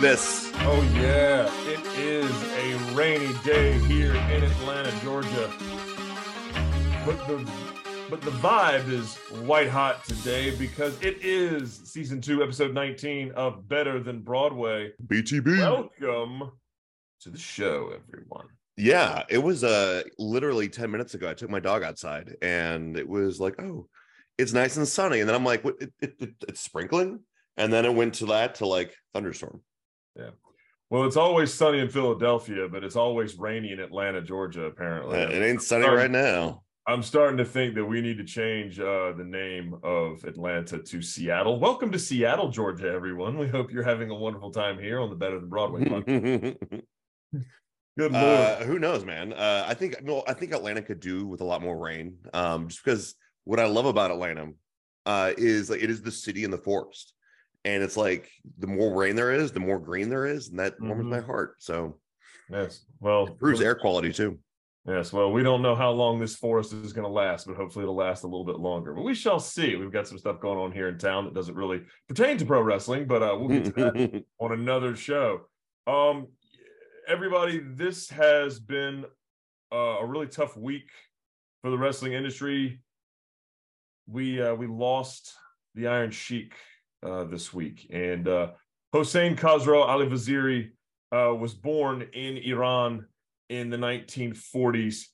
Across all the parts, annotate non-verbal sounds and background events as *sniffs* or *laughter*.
do this. Oh yeah, it is a rainy day here in Atlanta, Georgia. But the but the vibe is white hot today because it is season two, episode 19 of Better Than Broadway. BTB. Welcome to the show, everyone. yeah, it was uh literally 10 minutes ago. I took my dog outside and it was like, oh, it's nice and sunny. And then I'm like, what it, it, it- it's sprinkling. And then it went to that to like thunderstorm. Well, it's always sunny in Philadelphia, but it's always rainy in Atlanta, Georgia, Uh, apparently. it ain't sunny right now. I'm starting to think that we need to change uh, the name of Atlanta to Seattle. Welcome to Seattle, Georgia, everyone. We hope you're having a wonderful time here on the Better Than Broadway podcast. *laughs* Good lord. uh, who knows, man? Uh, I think no, I think Atlanta could do with a lot more rain. Um, just because what I love about Atlanta uh, is like it is the city in the forest, and it's like the more rain there is, the more green there is, and that warms Mhm. my heart. So yes. Well, improves air quality too. yes. Well, we don't know how long this forest is going to last, but hopefully it'll last a little bit longer. But we shall see. We've got some stuff going on here in town that doesn't really pertain to pro wrestling, but uh, we'll get to that. *laughs* on another show. Um, everybody, this has been uh, a really tough week for the wrestling industry. We uh, we lost the Iron Sheik uh, this week, and uh, Hossein Khosrow Ali Vaziri uh, was born in Iran in the 1940s.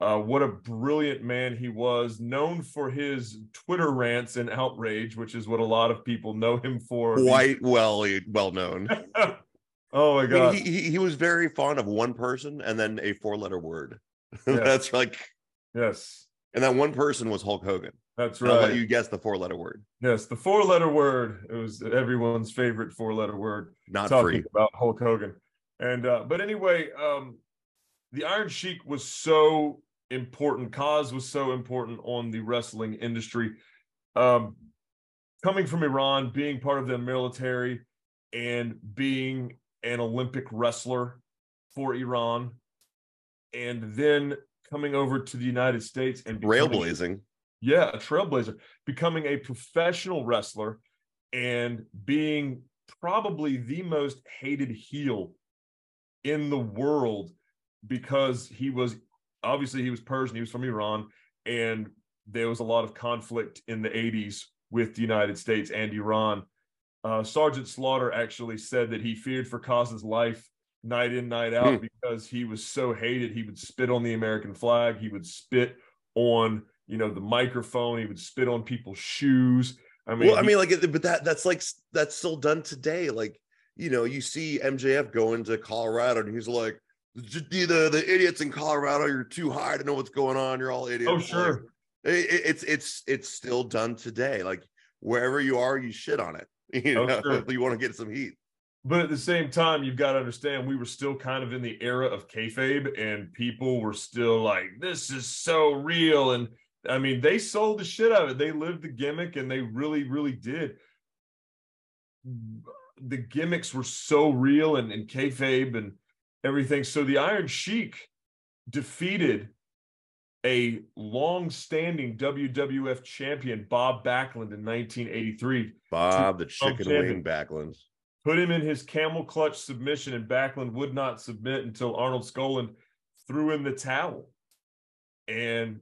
Uh, what a brilliant man he was, known for his Twitter rants and outrage, which is what a lot of people know him for. Quite well, well known. *laughs* oh my I god! mean, he, he he was very fond of one person and then a four letter word. *laughs* Yeah. That's like, yes, and that one person was Hulk Hogan. That's I'll let right. you guess the four letter word. Yes, the four-letter word. It was everyone's favorite four-letter word. Not talking free. about Hulk Hogan. And uh, but anyway, um, the Iron Sheik was so important. Cause was so important on the wrestling industry. Um, coming from Iran, being part of the military, and being an Olympic wrestler for Iran, and then coming over to the United States and becoming- Railblazing. Yeah, a trailblazer, becoming a professional wrestler and being probably the most hated heel in the world because he was obviously he was Persian, he was from Iran, and there was a lot of conflict in the 80s with the United States and Iran. Uh, Sergeant Slaughter actually said that he feared for Cos's life night in, night out Hmm. because he was so hated. He would spit on the American flag, he would spit on you know the microphone, he would spit on people's shoes. I mean, well, I mean, like, but that that's like that's still done today. Like, you know, you see MJF going to Colorado, and he's like, "J- "The the, the idiots in Colorado, you're too high to know what's going on. You're all idiots." oh sure, it- it- it's it's it's still done today. Like wherever you are, you shit on it. *laughs* You Oh, know, sure. *laughs* you want to get some heat. But at the same time, you've got to understand we were still kind of in the era of kayfabe, and people were still like, "This is so real." And I mean, they sold the shit out of it. They lived the gimmick, and they really, really did. The gimmicks were so real, and, and kayfabe and everything. So the Iron Sheik defeated a long-standing WWF champion, Bob Backlund, in 1983 Bob the chicken wing Backlund. put him in his camel clutch submission, and Backlund would not submit until Arnold Skaaland threw in the towel. And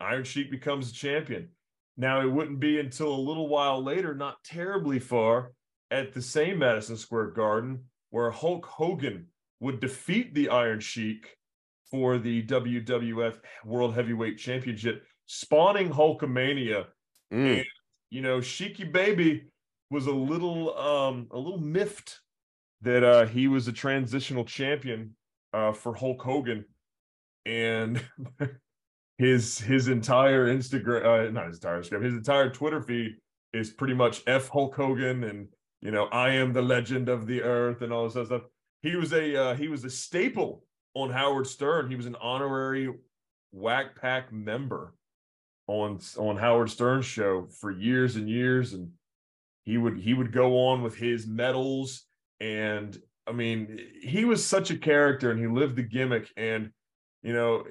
Iron Sheik becomes a champion. Now, it wouldn't be until a little while later, not terribly far, at the same Madison Square Garden, where Hulk Hogan would defeat the Iron Sheik for the WWF World Heavyweight Championship, spawning Hulkamania Mm. And- you know, Sheiky Baby was a little um a little miffed that uh he was a transitional champion uh for Hulk Hogan and *laughs* his his entire Instagram uh, not his entire Instagram his entire Twitter feed is pretty much F Hulk Hogan and you know I am the legend of the earth and all this other stuff. He was a uh, he was a staple on Howard Stern. He was an honorary Whack Pack member on on Howard Stern's show for years and years, and he would he would go on with his medals, and I mean he was such a character, and he lived the gimmick, and you know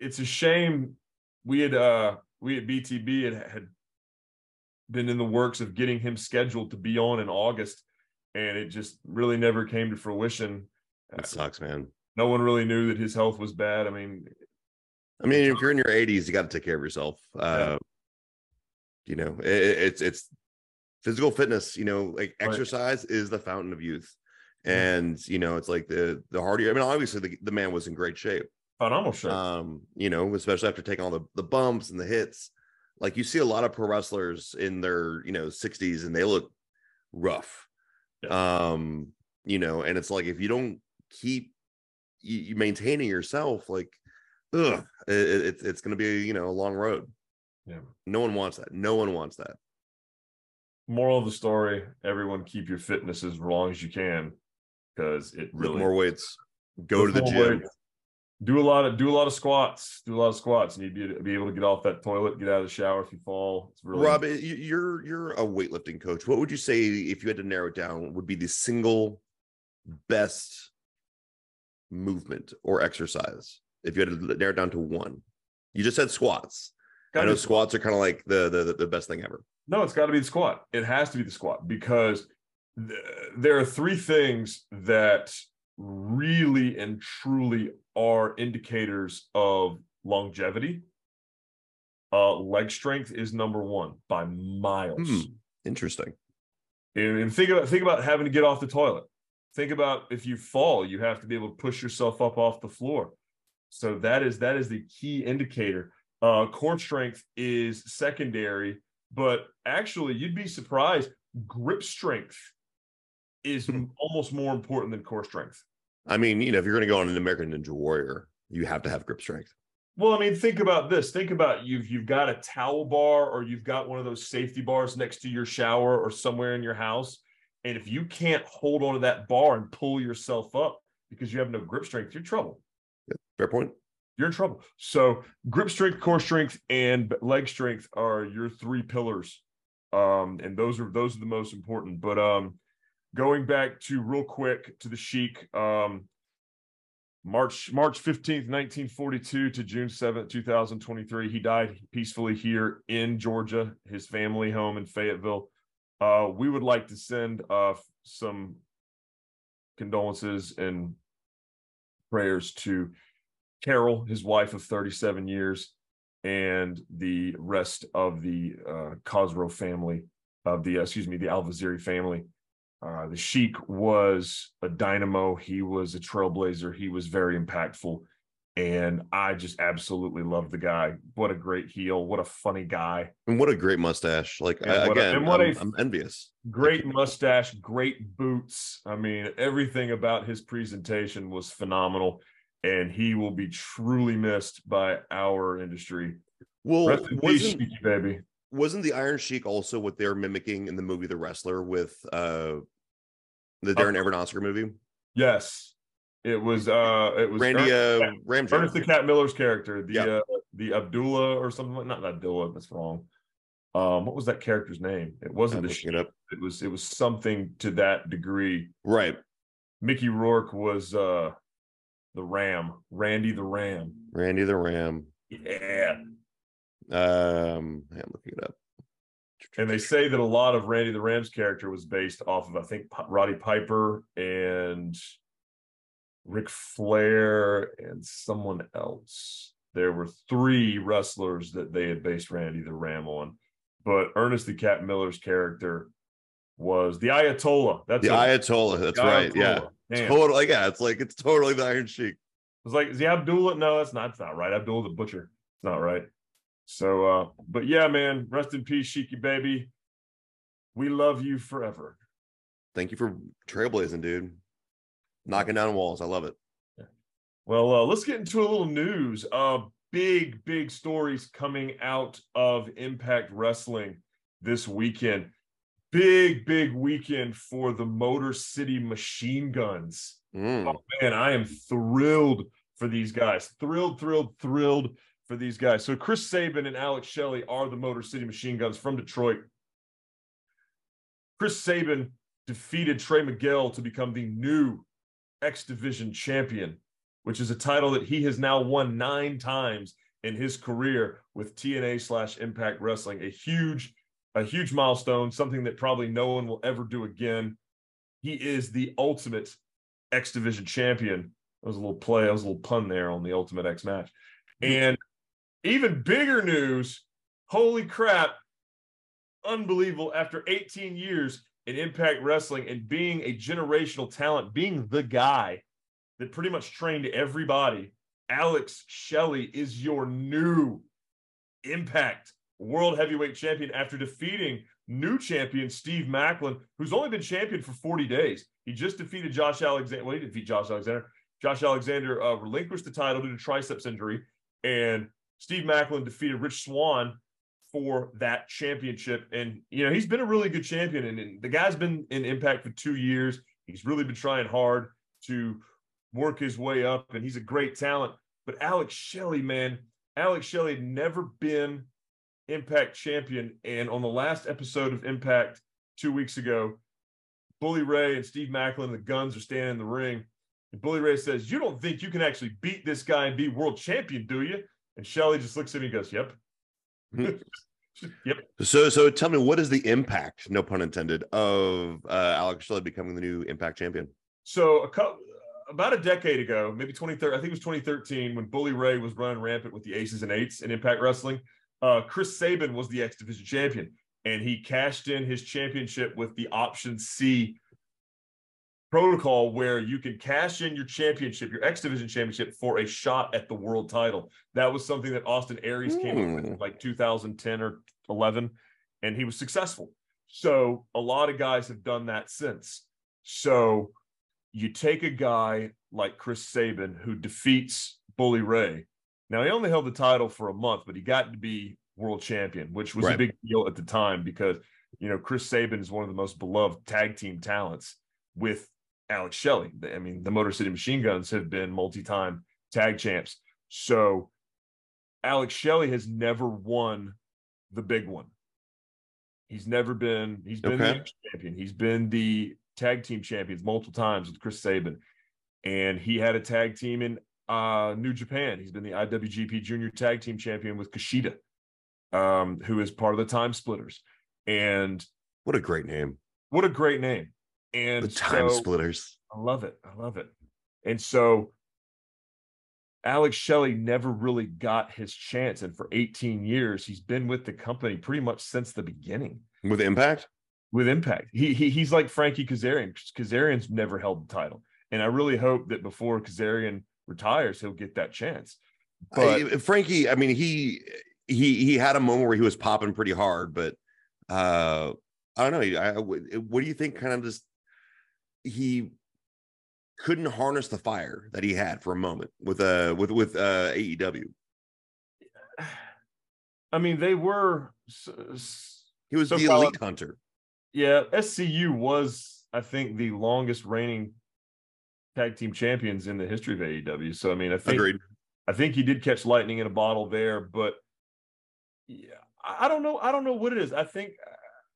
it's a shame we had uh we at BTB had had been in the works of getting him scheduled to be on in August, and it just really never came to fruition. It sucks, man. No one really knew that his health was bad. I mean, I mean, if you're in your 80s, you got to take care of yourself. Uh, You know, it, it's it's physical fitness. You know, like Right. exercise is the fountain of youth, Mhm. and you know, it's like the the harder. I mean, obviously, the, the man was in great shape. Phenomenal shape. Um, you know, especially after taking all the the bumps and the hits. Like you see a lot of pro wrestlers in their you know 60s, and they look rough. Um, you know, and it's like if you don't keep you, you maintaining yourself, like, ugh, it, it- it's it's going to be you know a long road. Yeah. No one wants that. No one wants that. Moral of the story: Everyone keep your fitness as long as you can, because it really more weights. Go to the gym. weights. Do a lot of do a lot of squats. Do a lot of squats. and you'd be, be able to get off that toilet, get out of the shower if you fall. It's really Rob, you- you're you're a weightlifting coach. What would you say if you had to narrow it down? Would be the single best movement or exercise if you had to narrow it down to one? You just said squats. I Gotta know be- squats are kind of like the, the the best thing ever. No, it's got to be the squat. It has to be the squat because th- there are three things that really and truly are indicators of longevity. Uh, leg strength is number one by miles. Hmm. Interesting. And, and think about think about having to get off the toilet. Think about if you fall, you have to be able to push yourself up off the floor. So that is that is the key indicator. Uh, core strength is secondary, but actually, you'd be surprised. Grip strength is Hmm. almost more important than core strength. I mean, you know, if you're going to go on an American Ninja Warrior, you have to have grip strength. Well, I mean, think about this. Think about you've you've got a towel bar or you've got one of those safety bars next to your shower or somewhere in your house. And if you can't hold onto that bar and pull yourself up because you have no grip strength, you're in trouble. Fair point. You're in trouble. So grip strength, core strength, and leg strength are your three pillars. Um, and those are those are the most important. But um going back to real quick to the Sheik, um March March 15th, 1942 to June 7th, 2023. He died peacefully here in Georgia, his family home in Fayetteville. Uh, we would like to send uh, some condolences and prayers to Carol, his wife of 37 years, and the rest of the uh, Cosgrove family, of the, uh, excuse me, the Alvaziri family. Uh, the Sheik was a dynamo. He was a trailblazer. He was very impactful. And I just absolutely love the guy. What a great heel. What a funny guy. And what a great mustache. Like, And I- what a- again, and what I'm, a- I'm envious. Great mustache, great boots. I mean, everything about his presentation was phenomenal. And he will be truly missed by our industry. Well, Rest in peace, wasn't, baby. Wasn't the Iron Sheik also what they're mimicking in the movie The Wrestler with uh the Darren Aronofsky movie? Yes. It was uh it was Randy Ernest, uh. Ernest the Cat Miller's character, the Yeah. uh the Abdullah or something like not Abdullah, that's wrong. Um, what was that character's name? It wasn't I'm the Sheik. it up. It was it was something to that degree. Right. Mickey Rourke was uh the Ram, Randy the Ram. Randy the Ram. Yeah. Um, I'm looking it up. And they say that a lot of Randy the Ram's character was based off of, I think, Roddy Piper and Ric Flair and someone else. There were three wrestlers that they had based Randy the Ram on. But Ernest the Cat Miller's character was the Ayatollah. That's the it. Ayatollah. That's The right. Yeah. Ayatollah. Damn. Totally. Yeah. It's like it's totally the Iron Sheik. It's like, is he Abdullah? No, that's not. That's not right. Abdullah the butcher. It's not right. So, uh, but yeah, man, rest in peace, Shiki baby. We love you forever. Thank you for trailblazing, dude. Knocking down walls. I love it. Well, uh, let's get into a little news. Uh, big, big stories coming out of Impact Wrestling this weekend. Big, big weekend for the Motor City Machine Guns. Mm. Oh, man, I am thrilled for these guys. Thrilled, thrilled, thrilled for these guys. So Chris Sabin and Alex Shelley are the Motor City Machine Guns from Detroit. Chris Sabin defeated Trey Miguel to become the new X Division champion, which is a title that he has now won nine times in his career with TNA slash Impact Wrestling. A huge, a huge milestone, something that probably no one will ever do again. he is the ultimate X Division champion. That was a little play, that was a little pun there on the Ultimate X match. And even bigger news holy crap, unbelievable. After 18 years in Impact Wrestling and being a generational talent, being the guy that pretty much trained everybody, Alex Shelley is your new Impact World Heavyweight Champion after defeating new champion Steve Maclin, who's only been champion for 40 days. He just defeated Josh Alexander. Well, he didn't Josh Alexander. Josh Alexander uh, relinquished the title due to triceps injury, and Steve Maclin defeated Rich Swann for that championship. And you know he's been a really good champion, and, and the guy's been in Impact for two years. He's really been trying hard to work his way up, and he's a great talent. But Alex Shelley, man, Alex Shelley had never been Impact champion. And on the last episode of Impact two weeks ago, Bully Ray and Steve Maclin, the guns are standing in the ring. And Bully Ray says, You don't think you can actually beat this guy and be world champion, do you? And Shelley just looks at me and goes, Yep. *laughs* yep. So, so tell me, what is the impact, no pun intended, of uh, Alex Shelley becoming the new Impact champion? So, a couple, about a decade ago, maybe 2013, I think it was 2013, when Bully Ray was running rampant with the Aces and Eights in Impact Wrestling uh, Chris Sabin was the X Division champion, and he cashed in his championship with the Option C protocol where you can cash in your championship, your X Division championship, for a shot at the world title. That was something that Austin Aries mm. came up with in hmm. like 2010 or 11, and he was successful. So a lot of guys have done that since. So you take a guy like Chris Sabin who defeats Bully Ray now he only held the title for a month, but he got to be world champion, which was right. a big deal at the time because you know Chris Sabin is one of the most beloved tag team talents with Alex Shelley. I mean, the Motor City Machine Guns have been multi-time tag champs. So Alex Shelley has never won the big one. He's never been, he's been okay. the champion. He's been the tag team champions multiple times with Chris Sabin. And he had a tag team in uh, New Japan. He's been the IWGP Junior Tag Team Champion with Kushida, um, who is part of the Time Splitters. And what a great name! What a great name! And the Time so, Splitters. I love it. I love it. And so Alex Shelley never really got his chance. And for 18 years, he's been with the company pretty much since the beginning. With Impact? With Impact. He, he he's like Frankie Kazarian. Kazarian's never held the title. And I really hope that before Kazarian retires, he'll get that chance. But I, Frankie, I mean, he he he had a moment where he was popping pretty hard, but uh I don't know. I, what do you think? Kind of just he couldn't harness the fire that he had for a moment with uh with with uh AEW. *sighs* I mean, they were. He was so the elite hunter. Yeah, SCU was, I think, the longest reigning tag team champions in the history of AEW. So I mean, I think Agreed. I think he did catch lightning in a bottle there, but yeah, I don't know. I don't know what it is. I think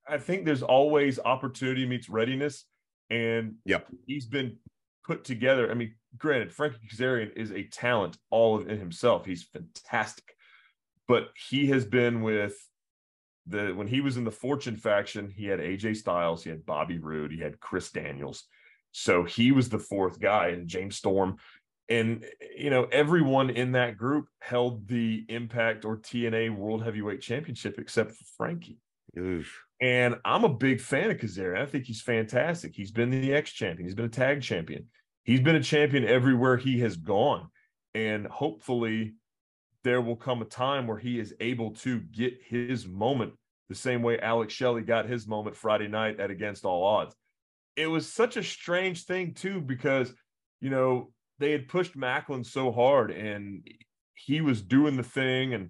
I think there's always opportunity meets readiness, and yep, he's been put together. I mean, granted, Frankie Kazarian is a talent all in himself. He's fantastic, but he has been with the when he was in the Fortune faction, he had AJ Styles, he had Bobby Roode, he had Chris Daniels. So he was the fourth guy, and James Storm. And, you know, everyone in that group held the Impact or TNA World Heavyweight Championship except for Frankie. Oof. And I'm a big fan of Kazarian. I think he's fantastic. He's been the X champion, he's been a tag champion, he's been a champion everywhere he has gone. And hopefully, there will come a time where he is able to get his moment the same way Alex Shelley got his moment Friday night at Against All Odds it was such a strange thing too because you know they had pushed Maclin so hard and he was doing the thing and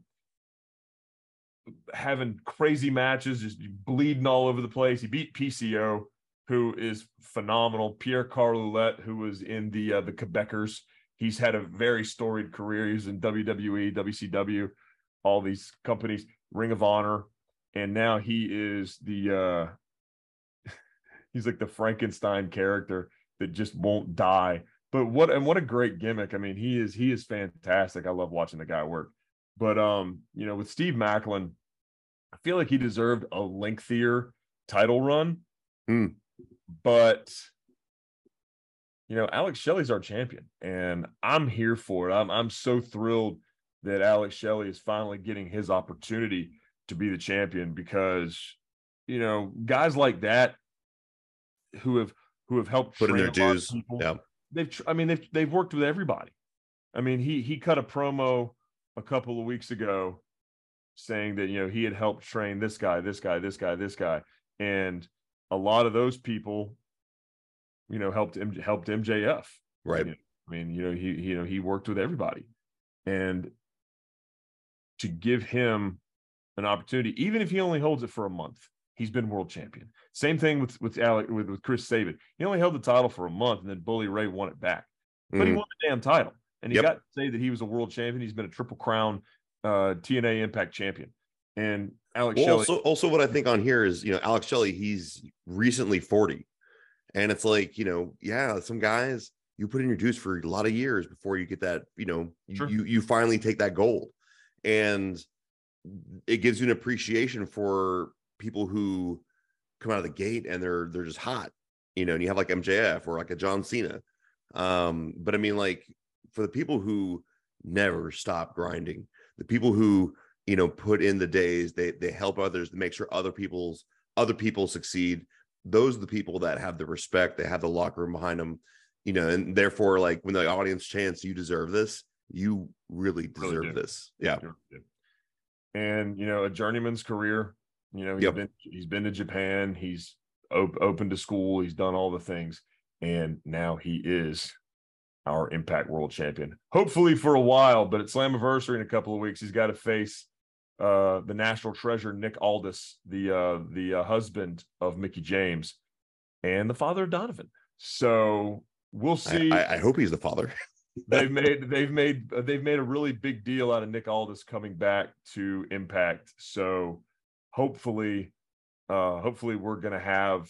having crazy matches, just bleeding all over the place. He beat PCO, who is phenomenal. Pierre Carl Ouellet, who was in the uh, the Quebecers. He's had a very storied career. He's in WWE, WCW, all these companies, Ring of Honor, and now he is the uh, *laughs* he's like the Frankenstein character that just won't die. But what and what a great gimmick. I mean, he is he is fantastic. I love watching the guy work. But um, you know, with Steve Maclin, I feel like he deserved a lengthier title run. Mm. But you know, Alex Shelley's our champion, and I'm here for it. I'm I'm so thrilled that Alex Shelley is finally getting his opportunity to be the champion because you know guys like that who have who have helped Put in their train a lot of dues. people, Yeah. they've I mean they've they've worked with everybody. I mean he he cut a promo a couple of weeks ago saying that you know he had helped train this guy, this guy, this guy, this guy, and a lot of those people, you know, helped him helped MJF. Right. You know, I mean, you know, he he- you know he worked with everybody, and to give him an opportunity, even if he only holds it for a month, he's been world champion. Same thing with with Alec with, with Chris Sabin. He only held the title for a month, and then Bully Ray won it back. But he Mhm. won the damn title, and he Yep. got to say that he was a world champion. He's been a triple crown uh, TNA Impact champion, and Alex Well, Shelley. also, also what I think on here is, you know, Alex Shelley, he's recently 40. And it's like, you know, yeah, some guys you put in your dues for a lot of years before you get that, you know, you Sure. you, you finally take that gold. And it gives you an appreciation for people who come out of the gate and they're they're just hot, you know, and you have like MJF or like a John Cena. Um, but I mean, like for the people who never stop grinding, the people who you know put in the days they they help others to make sure other people's other people succeed those are the people that have the respect they have the locker room behind them you know and therefore like when the audience chants you deserve this you really Really deserve do. this yeah and you know a journeyman's career you know he's Yep. been he's been to japan he's op- opened to school he's done all the things and now he is our impact world champion hopefully for a while but at slammiversary in a couple of weeks he's got to face uh the national treasure nick aldis the uh the uh, husband of mickie james and the father of donovan so we'll I, see I, I hope he's the father *laughs* they've *laughs* made they've made uh, they've made a really big deal out of Nick Aldis coming back to Impact. So hopefully, uh hopefully we're gonna have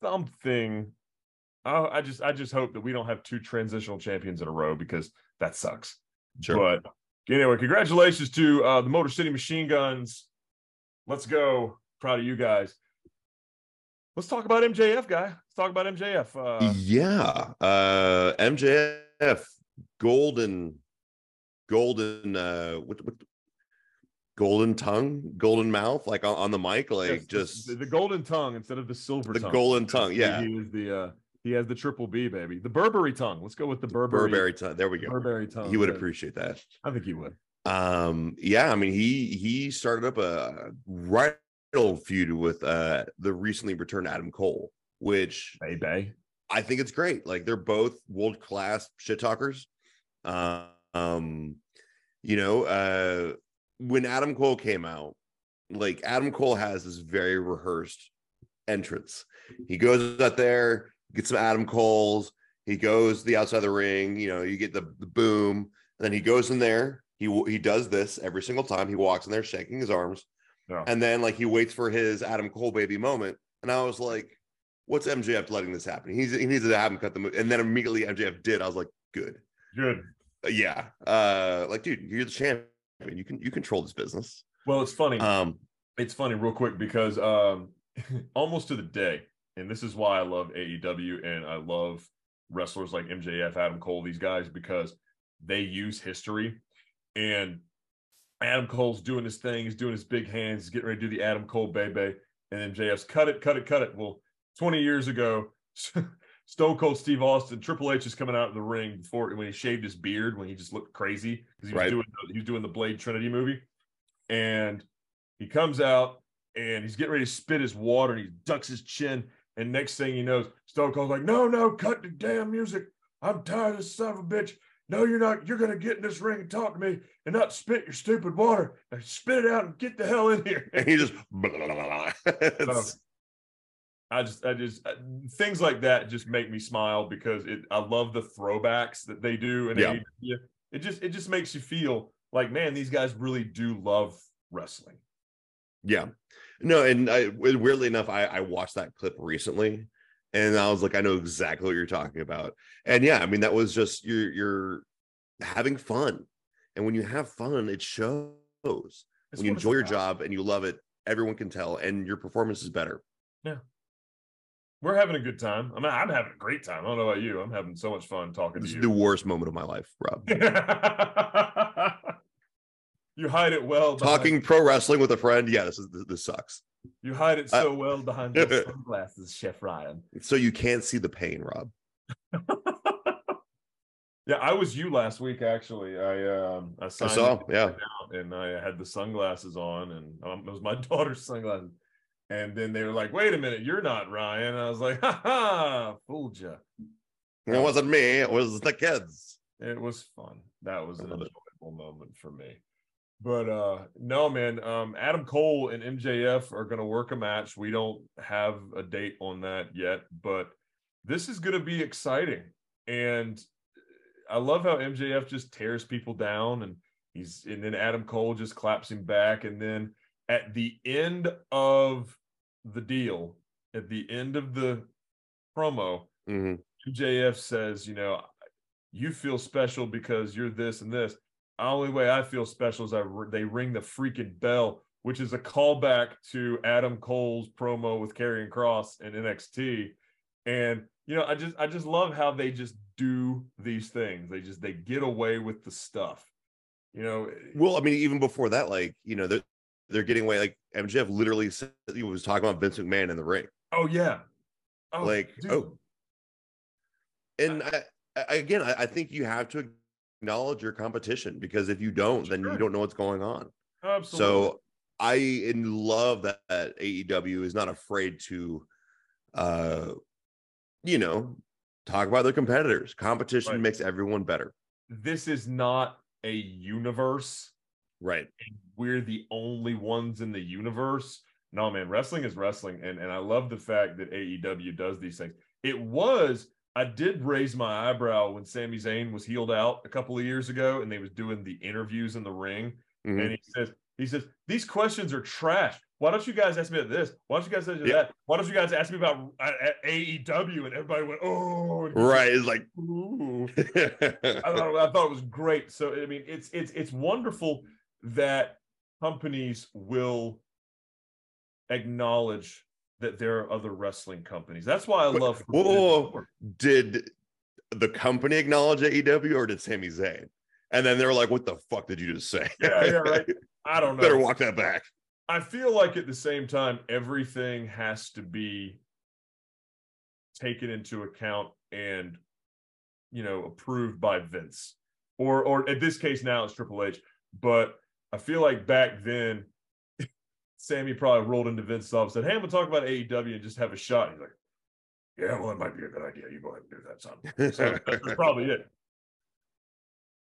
something. Oh, I just I just hope that we don't have two transitional champions in a row because that sucks. sure But anyway, congratulations to uh the Motor City Machine Guns. Let's go. Proud of you guys. Let's talk about MJF, guy. Let's talk about MJF. Uh, yeah uh mjf golden golden uh what, what golden tongue golden mouth like on, on the mic like Yes, just the, the golden tongue instead of the silver The tongue. golden tongue, yeah. He is the uh he has the triple B baby. The Burberry tongue. Let's go with the Burberry burberry tongue there we go Burberry tongue. he would appreciate that I think he would. um yeah i mean he he started up a right old feud with uh the recently returned adam cole which Bay Bay. i think it's great like they're both world class shit talkers uh, um you know uh when adam cole came out like adam cole has this very rehearsed entrance he goes out there gets some adam coles. He goes the outside of the ring you know you get the, the boom and then he goes in there. He he does this every single time. He walks in there shaking his arms. Yeah. and then like he waits for his adam cole baby moment. And i was like what's mjf letting this happen? He's he needs to have him cut the mo-. and then immediately mjf did. I was like good. Good. Uh, yeah. Uh like dude you're the champion. You can you control this business. Well, it's funny. um it's funny real quick because um *laughs* almost to the day and this is why i love aew and i love wrestlers like mjf adam cole these guys because they use history and adam cole's doing his thing he's doing his big hands he's getting ready to do the adam cole baby and then mjf's cut it cut it cut it well 20 years ago *laughs* stone cold steve austin triple h is coming out of the ring before when he shaved his beard when he just looked crazy because he was Right. doing he was doing the blade trinity movie and he comes out and he's getting ready to spit his water and he ducks his chin. And next thing he knows, Stone Cold's like, no, no, cut the damn music. I'm tired of this son of a bitch. No, you're not. You're going to get in this ring and talk to me and not spit your stupid water. Now spit it out and get the hell in here. and he just *laughs* blah, blah, blah, blah. I just, I just, things like that just make me smile because it, I love the throwbacks that they do. And Yeah. it just, it just makes you feel like, man, these guys really do love wrestling. Yeah. No, and I weirdly enough, I, I watched that clip recently and I was like, I know exactly what you're talking about. And yeah, I mean, that was just you're you're having fun. And when you have fun, it shows. It's when you enjoy your about. job and you love it, everyone can tell, and your performance is better. Yeah, we're having a good time. I mean, I'm having a great time. I don't know about you. I'm having so much fun talking This to is you. the worst moment of my life, Rob. *laughs* you hide it well. behind- Talking pro wrestling with a friend. Yeah, this is this, this sucks. You hide it so well behind your *laughs* sunglasses, Chef Ryan. So you can't see the pain, Rob. *laughs* Yeah, I was you last week. Actually, I um I I saw. Yeah. and I had the sunglasses on, and um, it was my *laughs* daughter's sunglasses. And then they were like, "Wait a minute, you're not Ryan." I was like, "Ha ha, fooled you." It wasn't me. It was the kids. It was fun. That was an love it. enjoyable moment for me. But uh no, man. Um, Adam Cole and MJF are going to work a match. We don't have a date on that yet, but this is going to be exciting. And I love how MJF just tears people down, and he's and then Adam Cole just claps him back, and then at the end of the deal, at the end of the promo, Mhm. MJF says, you know, you feel special because you're this and this. The only way I feel special is I they ring the freaking bell, which is a callback to Adam Cole's promo with Karrion Kross in NXT. And you know, I just I just love how they just do these things. They just they get away with the stuff. You know, eh, Well, I mean, even before that, like you know, they're they're getting away. Like MJF literally said he was talking about Vince McMahon in the ring. oh yeah. Oh, Like, oh. dude. oh. And I, I, again, I, I think you have to acknowledge your competition because if you don't, then Sure. you don't know what's going on. absolutely. So I love that, that AEW is not afraid to, uh, you know, talk about their competitors. Competition Right. makes everyone better. this is not a universe Right. we're the only ones in the universe. No, man, wrestling is wrestling. And, and I love the fact that AEW does these things. It was, I did raise my eyebrow when Sami Zayn was heeled out a couple of years ago and they was doing the interviews in the ring. Mhm. And he says, he says, these questions are trash. Why don't you guys ask me about this? Why don't you guys ask me Yeah. that? Why don't you guys ask me about uh, uh, AEW? And everybody went, oh, and he said, Right. It's like "Ooh." I thought, I thought it was great. So I mean, it's it's it's wonderful that companies will acknowledge that there are other wrestling companies. That's why I love. whoa, whoa, whoa. Did the company acknowledge AEW or did Sami Zayn? And then they were like, "What the fuck did you just say?" Yeah, yeah, right. *laughs* I don't know. Better walk that back. I feel like at the same time, everything has to be taken into account and you know approved by Vince, or or at this case now it's Triple H. But I feel like back then, Sami probably rolled into Vince's office and said, "Hey, I'm gonna talk about AEW and just have a shot." He's like, "Yeah, well, it might be a good idea. You go ahead and do that, son." So *laughs* that's probably it.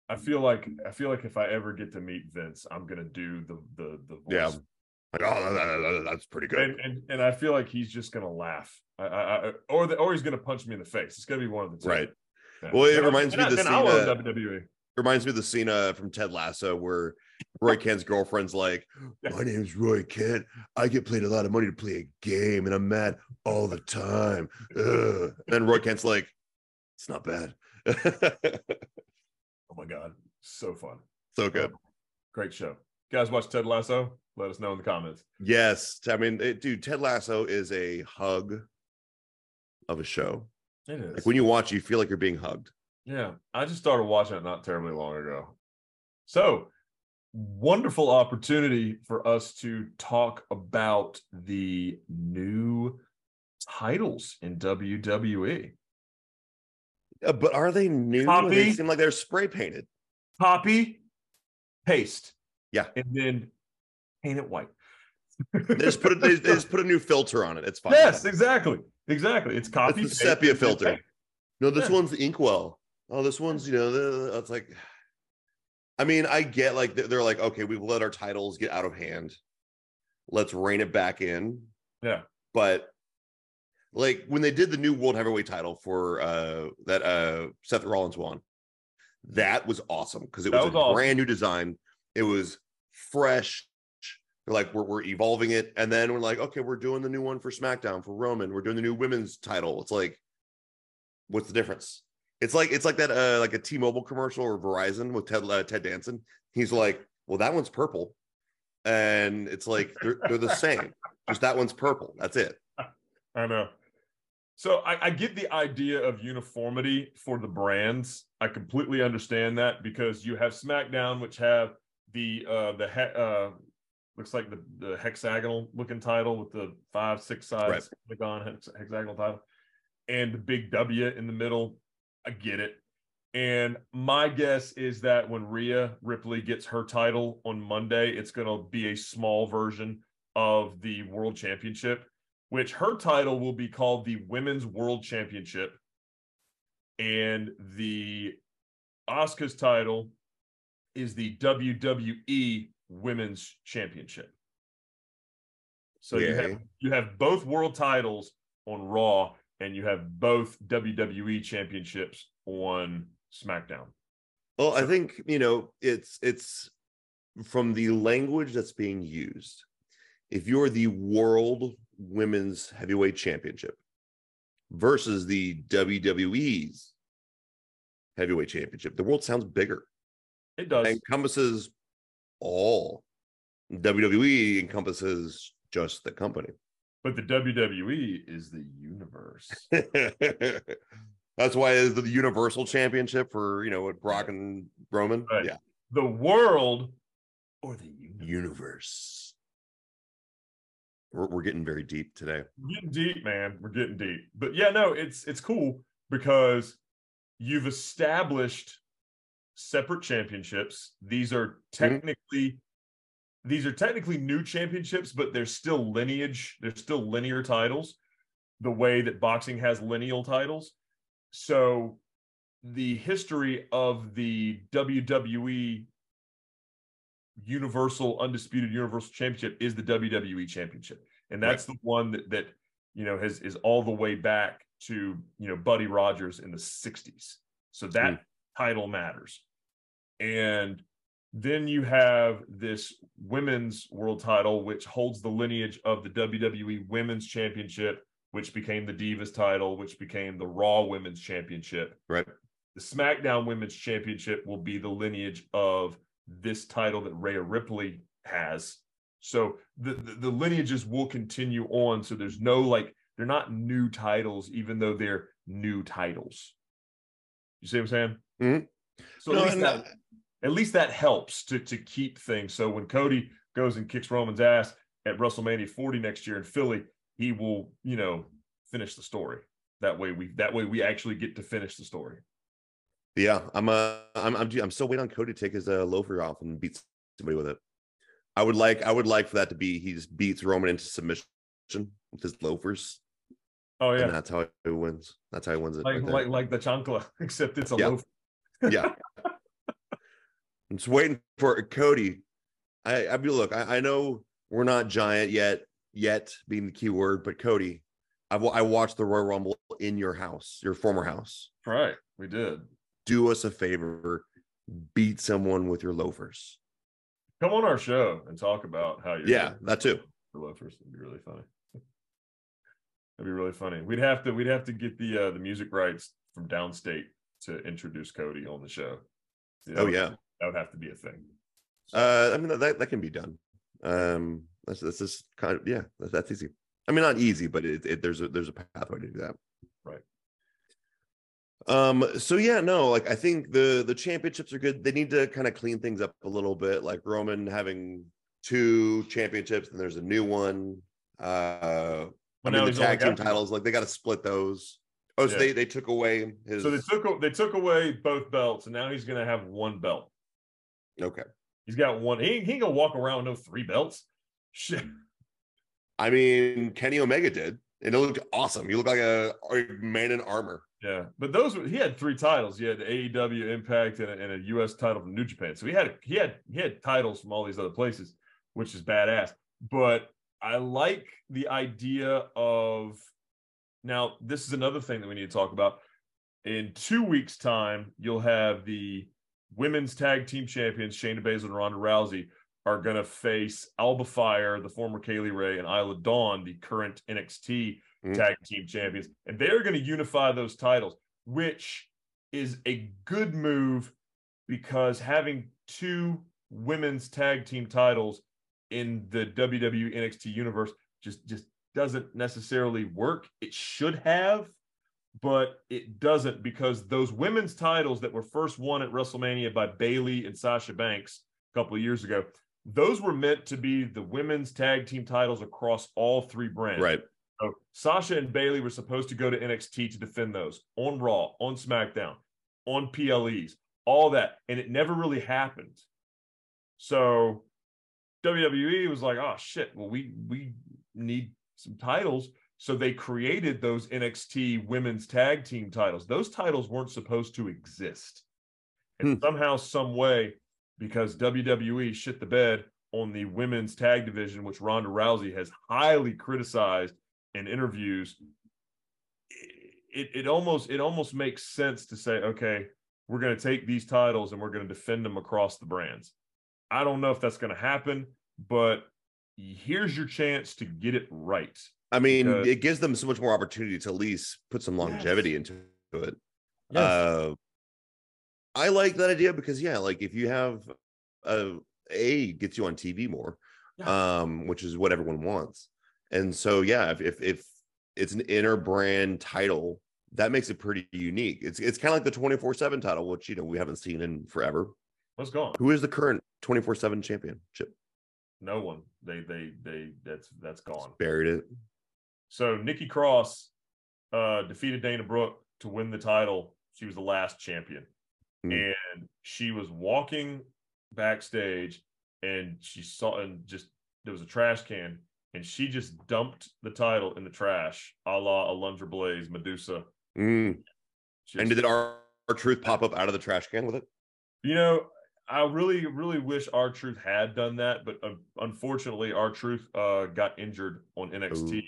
I feel like I feel like if I ever get to meet Vince, I'm gonna do the the the voice. Yeah. Like, oh, that- that- that- that's pretty good. and, and and I feel like he's just gonna laugh, I, I, I, or the, or he's gonna punch me in the face. It's gonna be one of the two. Right. Yeah. Well, it I- reminds me of the scene, WWE. Reminds me of the scene uh, from Ted Lasso where *laughs* Roy Kent's girlfriend's like, "My name's Roy Kent. I get paid a lot of money to play a game, and I'm mad all the time." Ugh. And then Roy Kent's like, "It's not bad." Oh my god, so fun, so good. great show. You guys watch Ted Lasso? Let us know in the comments. Yes, I mean, it, dude, Ted Lasso is a hug of a show. It is. Like when you watch, you feel like you're being hugged. Yeah, I just started watching it not terribly long ago. So, wonderful opportunity for us to talk about the new titles in WWE. Uh, but are they new? They seem like they're spray painted. Copy, paste. Yeah. And then paint it white. They just put it. They, they just *laughs* put a new filter on it. It's fine. yes, exactly. Exactly. It's copy. It's sepia filter. No, this Yeah. one's Inkwell. Oh, this one's you know. It's like. I mean, I get like they're, like, okay, we've let our titles get out of hand. Let's rein it back in. Yeah. But like when they did the new world heavyweight title for uh that uh Seth Rollins won, that was awesome because it was, was a awesome. brand new design. It was fresh. They're like we're, we're evolving it, and then we're like, okay, we're doing the new one for SmackDown for Roman. We're doing the new women's title. It's like, what's the difference? It's like it's like that uh like a T-Mobile commercial or Verizon with Ted uh, Ted Danson. He's like, well, that one's purple, and it's like they're, they're the same. Just that one's purple. That's it. I know. So I, I, get the idea of uniformity for the brands. I completely understand that because you have SmackDown, which have the uh the he, uh looks like the, the hexagonal looking title with the five six sides right. hexagon hexagonal title, and the big W in the middle. I get it. And my guess is that when Rhea Ripley gets her title on Monday, it's going to be a small version of the World Championship which her title will be called the Women's World Championship. And the Asuka's title is the WWE Women's Championship. So you have you have both world titles on Raw and you have both WWE championships on SmackDown. Well, I think, you know, it's it's from the language that's being used. If you're the world Women's Heavyweight Championship versus the WWE's Heavyweight Championship. The world sounds bigger. It does. It encompasses all. WWE encompasses just the company. But the WWE is the universe. *laughs* That's why it's the Universal Championship for you know what Brock and Roman. Right. Yeah. The world or the universe. universe. We're, we're getting very deep today. We're getting deep, man. We're getting deep. But yeah, no, it's it's cool because you've established separate championships. These are mm-hmm. technically. These are technically new championships, but they're still lineage. They're still linear titles, the way that boxing has lineal titles. So the history of the WWE universal undisputed universal championship is the WWE championship. And that's right. the one that that you know has is all the way back to you know Buddy Rogers in the 60s. So that mm. title matters. And then you have this women's world title, which holds the lineage of the WWE Women's Championship, which became the Divas title, which became the Raw Women's Championship. Right. The SmackDown Women's Championship will be the lineage of this title that Rhea Ripley has. So the, the, the lineages will continue on. So there's no like they're not new titles, even though they're new titles. You see what I'm saying? Mm-hmm. So no, at, least that, at least that helps to to keep things. So when Cody goes and kicks Roman's ass at WrestleMania 40 next year in Philly, he will, you know, finish the story. That way we that way we actually get to finish the story. Yeah, I'm uh, I'm I'm I'm still waiting on Cody to take his uh, loafer off and beat somebody with it. I would like I would like for that to be he just beats Roman into submission with his loafers. Oh yeah, and that's how he wins. That's how he wins it. Like right like like the chancla, *laughs* except it's a yeah. loaf. yeah. *laughs* I'm just waiting for Cody. I I mean, look, I, I know we're not giant yet, yet being the key word, but Cody, I've I watched the Royal Rumble in your house, your former house. Right, we did do us a favor, beat someone with your loafers. Come on our show and talk about how you Yeah, that too. The loafers would be really funny. *laughs* That'd be really funny. We'd have to we'd have to get the uh the music rights from downstait to introduce Cody on the show. oh yeah. That would have to be a thing. Uh I mean that that can be done. Um that's that's just kind of yeah, that's, that's easy. I mean not easy, but it, it there's a there's a pathway to do that. Right. Um, so yeah, no, like I think the the championships are good. They need to kind of clean things up a little bit, like Roman having two championships, and there's a new one. Uh I mean, the tag team titles, like they got to split those. Oh, so yeah. they they took away his. So they took they took away both belts, and now he's gonna have one belt. Okay. He's got one. He, he ain't gonna walk around with no three belts. Shit. I mean, Kenny Omega did, and it looked awesome. He looked like a, a man in armor. Yeah, but those were, he had three titles. He had the AEW Impact and a, and a U.S. title from New Japan. So he had he had he had titles from all these other places, which is badass. But I like the idea of now. This is another thing that we need to talk about. In two weeks' time, you'll have the women's tag team champions Shayna Baszler and Ronda Rousey are going to face Alba Fyre, the former Kay Lee Ray, and Isla Dawn, the current NXT mm-hmm. tag team champions, and they're going to unify those titles, which is a good move because having two women's tag team titles in the WWE NXT universe just just doesn't necessarily work. It should have, but it doesn't because those women's titles that were first won at WrestleMania by Bayley and Sasha Banks a couple of years ago, those were meant to be the women's tag team titles across all three brands. Right. So Sasha and Bayley were supposed to go to NXT to defend those on Raw, on SmackDown, on PLEs, all that, and it never really happened. So WWE was like, "Oh shit! Well, we we need some titles." So they created those NXT Women's Tag Team titles. Those titles weren't supposed to exist, and Hmm. somehow, some way, because WWE shit the bed on the women's tag division, which Ronda Rousey has highly criticized in interviews, it, it almost it almost makes sense to say, okay, we're going to take these titles and we're going to defend them across the brands. I don't know if that's going to happen, but here's your chance to get it right. I mean, Because- it gives them so much more opportunity to at least put some longevity into it. Uh, I like that idea because yeah, like if you have a a gets you on TV more, um, which is what everyone wants, and so yeah, if if, if it's an inner brand title, that makes it pretty unique. It's it's kind of like the twenty four seven title, which you know we haven't seen in forever. What's gone? Who is the current twenty four seven championship? No one. They they they that's that's gone. Buried it. So Nikki Cross uh defeated Dana Brooke to win the title. She was the last champion. Hmm. And she was walking backstage and she saw and just there was a trash can and she just dumped the title in the trash, a la Alundra Blaze, Medusa. Mm. Just- And did our, R-Truth pop up out of the trash can with it? You know, I really, really wish R-Truth had done that, but uh, unfortunately, R-Truth uh, got injured on NXT Ooh.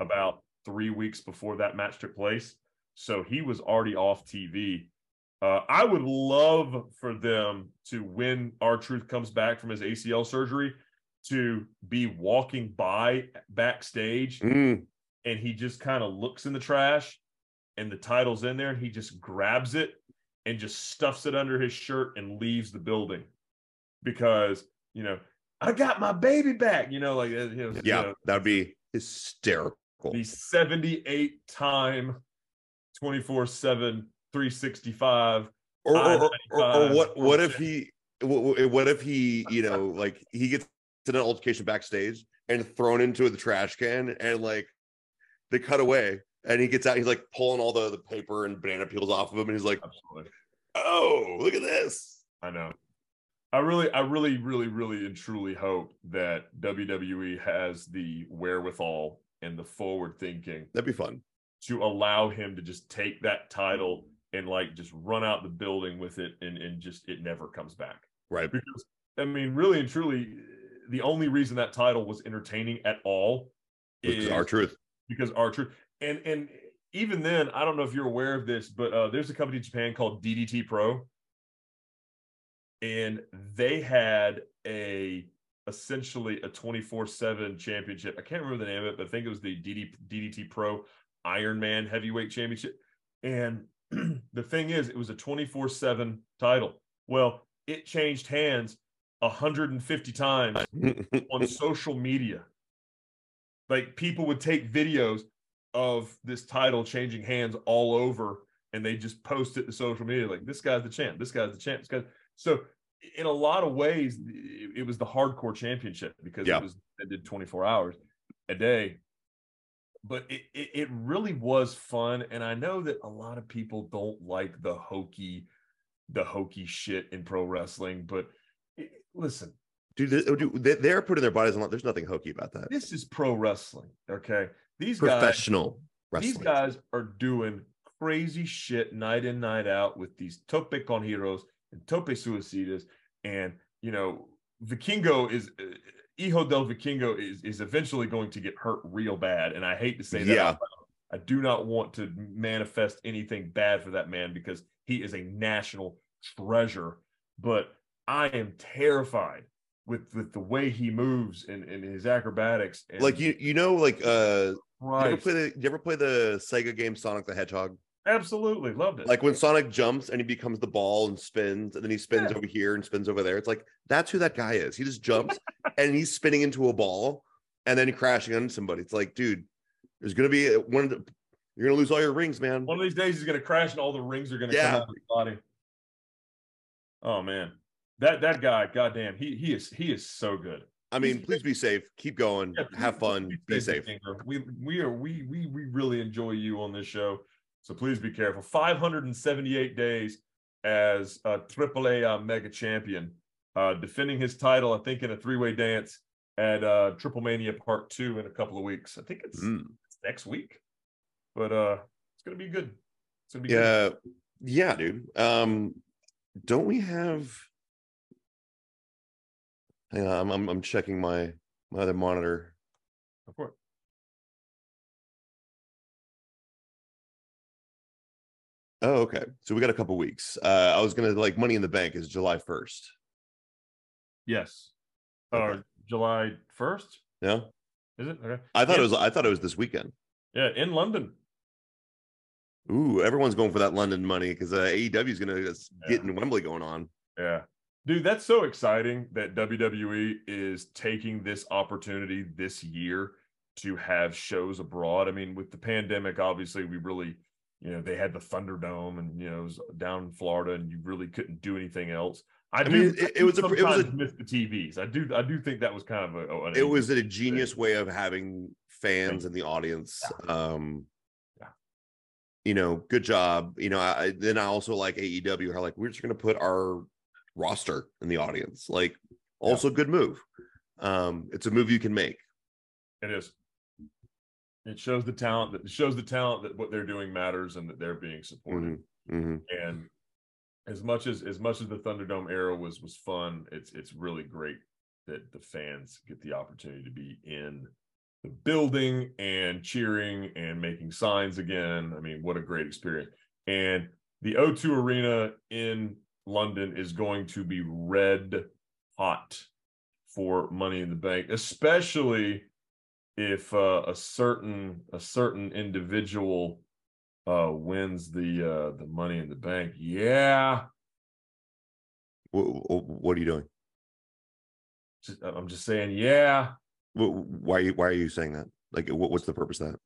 About three weeks before that match took place, so he was already off TV. Uh, I would love for them to, when R-Truth comes back from his ACL surgery, to be walking by backstage Mm. and he just kind of looks in the trash and the title's in there and he just grabs it and just stuffs it under his shirt and leaves the building because you know i got my baby back you know like uh, you know, you Yeah, know, that would be hysterical. the 78 time 24 7 365 or, or, or, or, or I-95 what what if he what, if he you know like he gets to an altercation backstage and thrown into the trash can and like they cut away and he gets out he's like pulling all the, the paper and banana peels off of him and he's like absolutely. Oh look at this. I know i really i really really really and truly hope that wwe has the wherewithal and the forward thinking that'd be fun to allow him to just take that title and like just run out the building with it and, and just it never comes back. right Because I mean, really and truly, the only reason that title was entertaining at all is R-Truth because R-Truth. And and even then, I don't know if you're aware of this, but uh, there's a company in Japan called DDT Pro, and they had a essentially a 24/7 championship. I can't remember the name of it, but I think it was the DD, DDT Pro Iron Man Heavyweight Championship. And *clears throat* the thing is, it was a 24/7 title. Well, it changed hands 150 times *laughs* on social media. Like people would take videos of this title changing hands all over and they just post it to social media like this guy's the champ, this guy's the champ, this guy. So in a lot of ways, it, was the hardcore championship because Yeah. it was it did 24 hours a day. But it, it it really was fun. And I know that a lot of people don't like the hokey, the hokey shit in pro wrestling, but it, listen, dude, they- they're putting their bodies on there's nothing hokey about that this is pro wrestling. Okay. These guys professional wrestling these guys are doing crazy shit night in, night out with these tope con hilo and tope suicidas. And, you know, Vikingo is, uh, Hijo del Vikingo is, is eventually going to get hurt real bad. And I hate to say that. Yeah. I do not want to manifest anything bad for that man because he is a national treasure. But I am terrified with, with the way he moves and, and his acrobatics. And like you you know like uh you ever play the you ever play the Sega game Sonic the Hedgehog Absolutely loved it. like when Sonic jumps and he becomes the ball and spins, and then he spins Yeah. over here and spins over there. It's like that's who that guy is. He just *laughs* jumps and he's spinning into a ball, and then crashing on somebody. It's like, dude, there's gonna be one. of the- You're gonna lose all your rings, man. One of these days he's gonna crash and all the rings are gonna Yeah. come out of his body. Oh man. That that guy, goddamn, he he is he is so good. I mean, please be safe. Keep going. Yeah, Have fun. Be stay safe. We we are we we we really enjoy you on this show. So please be careful. 578 days as a AAA uh, mega champion, uh, defending his title, I think, in a three-way dance at uh Triple Mania Part Two in a couple of weeks. I think it's, Mm. it's next week. But uh it's gonna be good. It's gonna be good. Yeah, yeah, dude. Um, don't we have? Hang on, I'm I'm, I'm checking my my other monitor. Of course. Oh, okay. So we got a couple weeks. Uh, I was gonna like Money in the Bank is July first. Yes. Uh July 1st, Yeah, is it? Okay. I thought Yeah. it was. I thought it was this weekend. Yeah, in London. Ooh, everyone's going for that London money because uh, AEW is gonna s- get Yeah. in Wembley going on. Yeah. Dude, that's so exciting that WWE is taking this opportunity this year to have shows abroad. I mean, with the pandemic, obviously, we really, you know, they had the Thunderdome and, you know, it was down in Florida and you really couldn't do anything else. I, do, mean, it- it was a- it was a- miss the TVs. I do, I do think that was kind of a, an It was a genius way of having fans in the audience. Um, Yeah. you know, good job. You know, I, I- then I also like AEW. How like we're just gonna put our roster in the audience. Like, also good move. Um, it's a move you can make. It is. It shows the talent that it shows the talent that what they're doing matters and that they're being supported. Mhm, mhm. and as much as as much as the Thunderdome era was was fun, it's it's really great that the fans get the opportunity to be in the building and cheering and making signs again. I mean, what a great experience. And the O2 Arena in London is going to be red hot for Money in the Bank, especially if uh, a certain a certain individual uh wins the uh the money in the bank yeah Wh- wh- what are you doing? just, i'm just saying yeah Why are you Why are you saying that? Like, what, what's the purpose of that?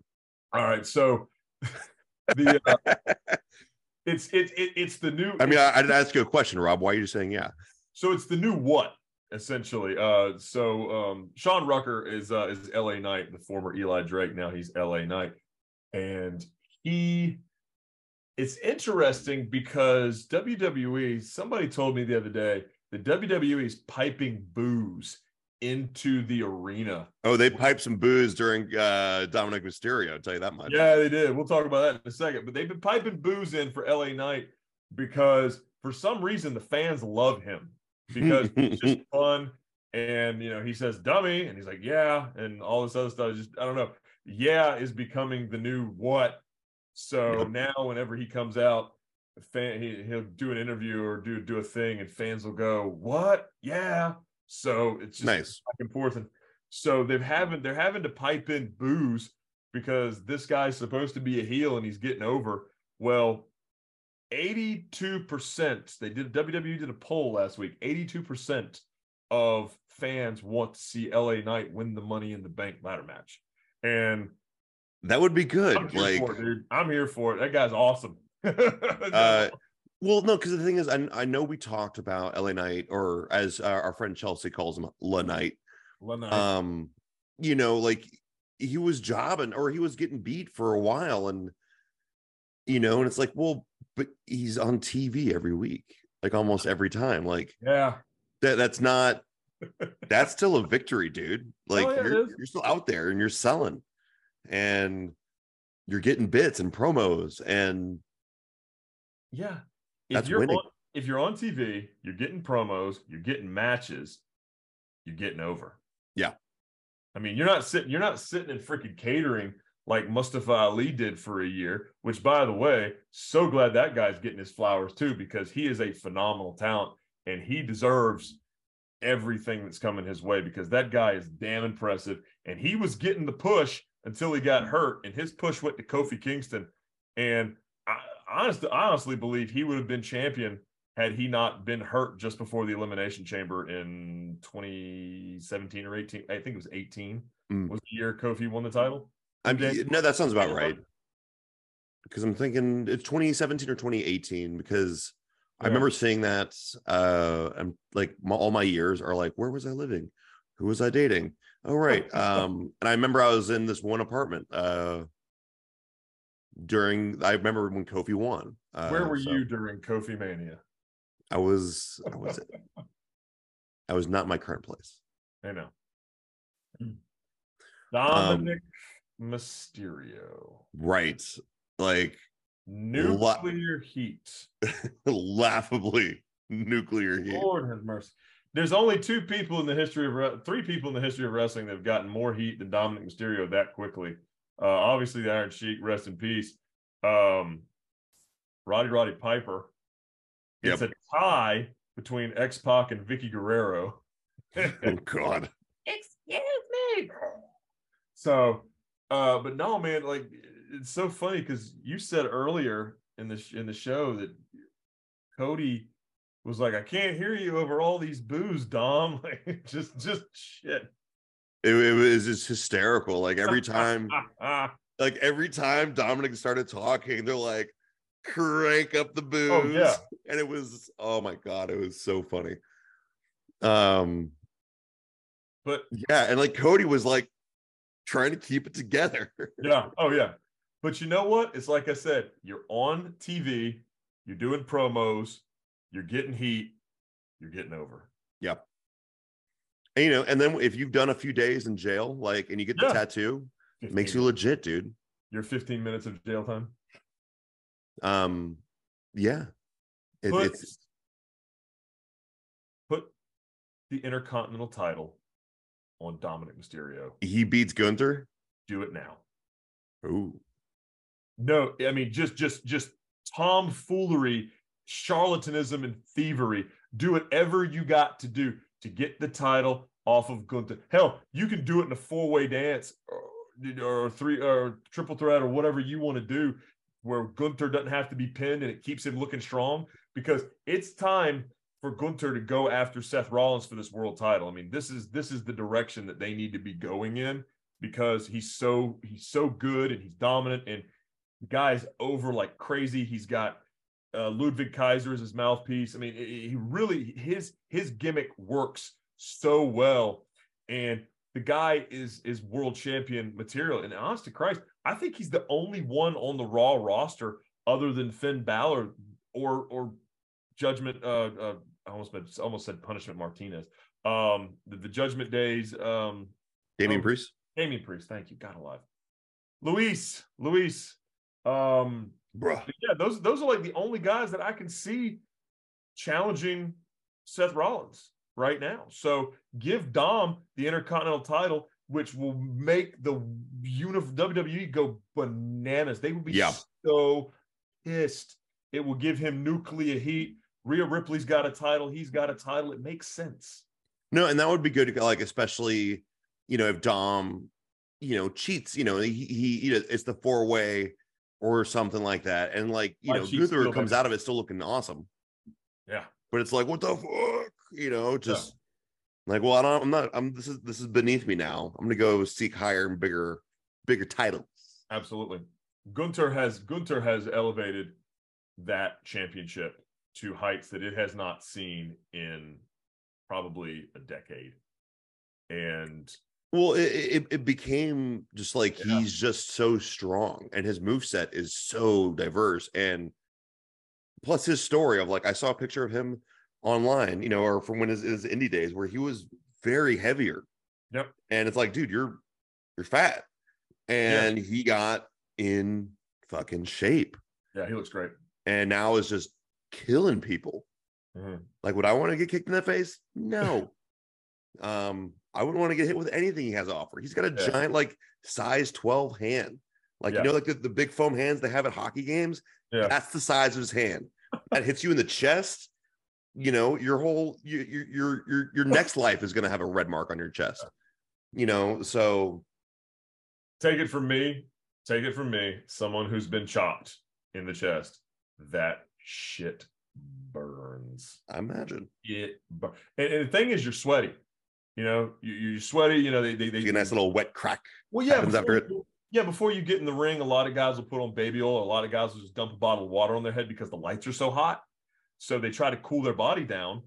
all right so *laughs* the uh, *laughs* it's it, it it's the new I mean, I, I didn't ask you a question, Rob. Why are you saying yeah? so it's the new what essentially uh so um shaun ricker is uh is la knight the former eli drake now he's la knight and he it's interesting because wwe somebody told me the other day that wwe is piping booze into the arena Oh, they piped some booze during uh Dominik Mysterio. I'll tell you that much. Yeah, they did. We'll talk about that in a second. But they've been piping booze in for LA Knight because for some reason the fans love him because *laughs* it's just fun. And you know, he says dummy, and he's like, yeah, and all this other stuff. Just I don't know. Yeah is becoming the new what. So now whenever he comes out, fan he, he'll do an interview or do do a thing, and fans will go, What? Yeah. So it's just nice. back and forth. And so they've having they're having to pipe in booze because this guy's supposed to be a heel and he's getting over. Well, 82%, they did WWE did a poll last week. 82% of fans want to see LA Knight win the money in the bank ladder match. And That would be I'm good. Like, it, dude. I'm here for it. That guy's awesome. *laughs* uh, well, no, because the thing is, I, I know we talked about LA Knight, or as our, our friend Chelsea calls him, La Knight. Lanai. Um, you know, like he was jobbing or he was getting beat for a while, and you know, and it's like, well, but he's on TV every week, like almost every time. Like yeah. that, that's not. *laughs* That's still a victory, dude. Like Oh, yeah, you're, you're still out there and you're selling, and you're getting bits and promos and Yeah. If That's you're winning. on, if you're on TV, you're getting promos, you're getting matches, you're getting over. Yeah. I mean, you're not sitting you're not sitting in freaking catering like Mustafa Ali did for a year, which by the way, so glad that guy's getting his flowers too because he is a phenomenal talent and he deserves everything that's coming his way because that guy is damn impressive and he was getting the push until he got hurt and his push went to Kofi Kingston and I honestly, honestly believe he would have been champion had he not been hurt just before the elimination chamber in 2017 or 18 i think it was 18 Mm. was the year Kofi won the title. I mean, no, that sounds about right. Because I'm thinking it's 2017 or 2018. Because I remember seeing that. Uh, I'm like my, all my years are like, where was I living? Who was I dating? Oh, right. *laughs* Um, and I remember I was in this one apartment. Uh, during I remember when Kofi won. Uh, Where were so you during Kofi Mania? I was. I was. *laughs* I was not my current place. I know. Um, Dominik Mysterio. Right. Like Nuclear heat. *laughs* laughably nuclear heat. Lord have mercy. There's only two people in the history of re- three people in the history of wrestling that have gotten more heat than Dominik Mysterio that quickly. Uh, obviously, the Iron Sheik, rest in peace. Um, Roddy Roddy Piper. It's Yep. a tie between X Pac and Vickie Guerrero. *laughs* Oh God. Excuse me. So, uh, but no, man, like it's so funny because you said earlier in the sh- in the show that Cody was like, "I can't hear you over all these boos, Dom." *laughs* Like, just just shit. It, it was just hysterical. Like every *laughs* time, like every time Dominik started talking, they're like, crank up the booze. Oh, yeah. And it was, oh my God, it was so funny. Um, but yeah, and like Cody was like trying to keep it together. *laughs* yeah, oh yeah. But you know what? It's like I said, you're on TV, you're doing promos, you're getting heat, you're getting over. Yep. And, you know, and then if you've done a few days in jail, like, and you get the tattoo, it makes you legit, dude. your 15 minutes of jail time. Um, yeah, It- Put, it's put the Intercontinental title on Dominik Mysterio. he beats Gunther. Do it now. Ooh, No, I mean just just just tomfoolery, charlatanism, and thievery. Do whatever you got to do to get the title off of Gunther. Hell, you can do it in a four-way dance or, or three or triple threat or whatever you want to do, where Gunther doesn't have to be pinned and it keeps him looking strong. Because it's time for Gunther to go after Seth Rollins for this world title. I mean, this is this is the direction that they need to be going in because he's so he's so good and he's dominant and the guy's over like crazy. He's got uh, Ludwig Kaiser as his mouthpiece. I mean, he really his his gimmick works so well, and the guy is is world champion material. And honest to Christ, I think he's the only one on the Raw roster other than Finn Balor or or Judgment. Uh, uh I almost said, almost said Punishment Martinez. Um, the, the Judgment Days. Um, Damien Oh. Priest. Damien Priest. Thank you. God alive. Luis. Luis. Um, Bruh. yeah, those those are like the only guys that I can see challenging Seth Rollins right now. So give Dom the Intercontinental title, which will make the WWE go bananas. They will be Yeah. so pissed. It will give him nuclear heat. Rhea Ripley's got a title. He's got a title. It makes sense. No, and that would be good. Like, especially, you know, if Dom, you know, cheats, you know, he, he you know, it's the four way or something like that, and like, you Why know, Gunther comes out of it still looking awesome, Yeah. but it's like, what the fuck, you know, just like, well, I don't, I'm not, I'm this is this is beneath me now. I'm gonna go seek higher and bigger, bigger titles. Absolutely. Gunther has Gunther has elevated that championship to heights that it has not seen in probably a decade. And Well, it, it, it became just like Yeah. he's just so strong and his moveset is so diverse. And plus his story of like, I saw a picture of him online, you know, or from when his, his indie days where he was very heavier. Yep. And it's like, dude, you're you're fat. And he got in fucking shape yeah, he looks great. and now is just killing people. Mhm. Like, would I want to get kicked in the face? No. *laughs* um, I wouldn't want to get hit with anything he has to offer. He's got a Yeah. giant, like size 12 hand. Like, Yeah. you know, like the, the big foam hands they have at hockey games. Yeah. That's the size of his hand. That hits you in the chest. You know, your whole your your your your, your next life is gonna have a red mark on your chest. You know, so Take it from me. Take it from me. Someone who's been chopped in the chest. That shit burns. I imagine. It bur- and, and the thing is, you're sweaty. You know, you, you're sweaty. You know, they they, they Get a nice little wet crack. well, yeah. Before, after you- yeah, before you get in the ring, a lot of guys will put on baby oil. A lot of guys will just dump a bottle of water on their head because the lights are so hot. So they try to cool their body down.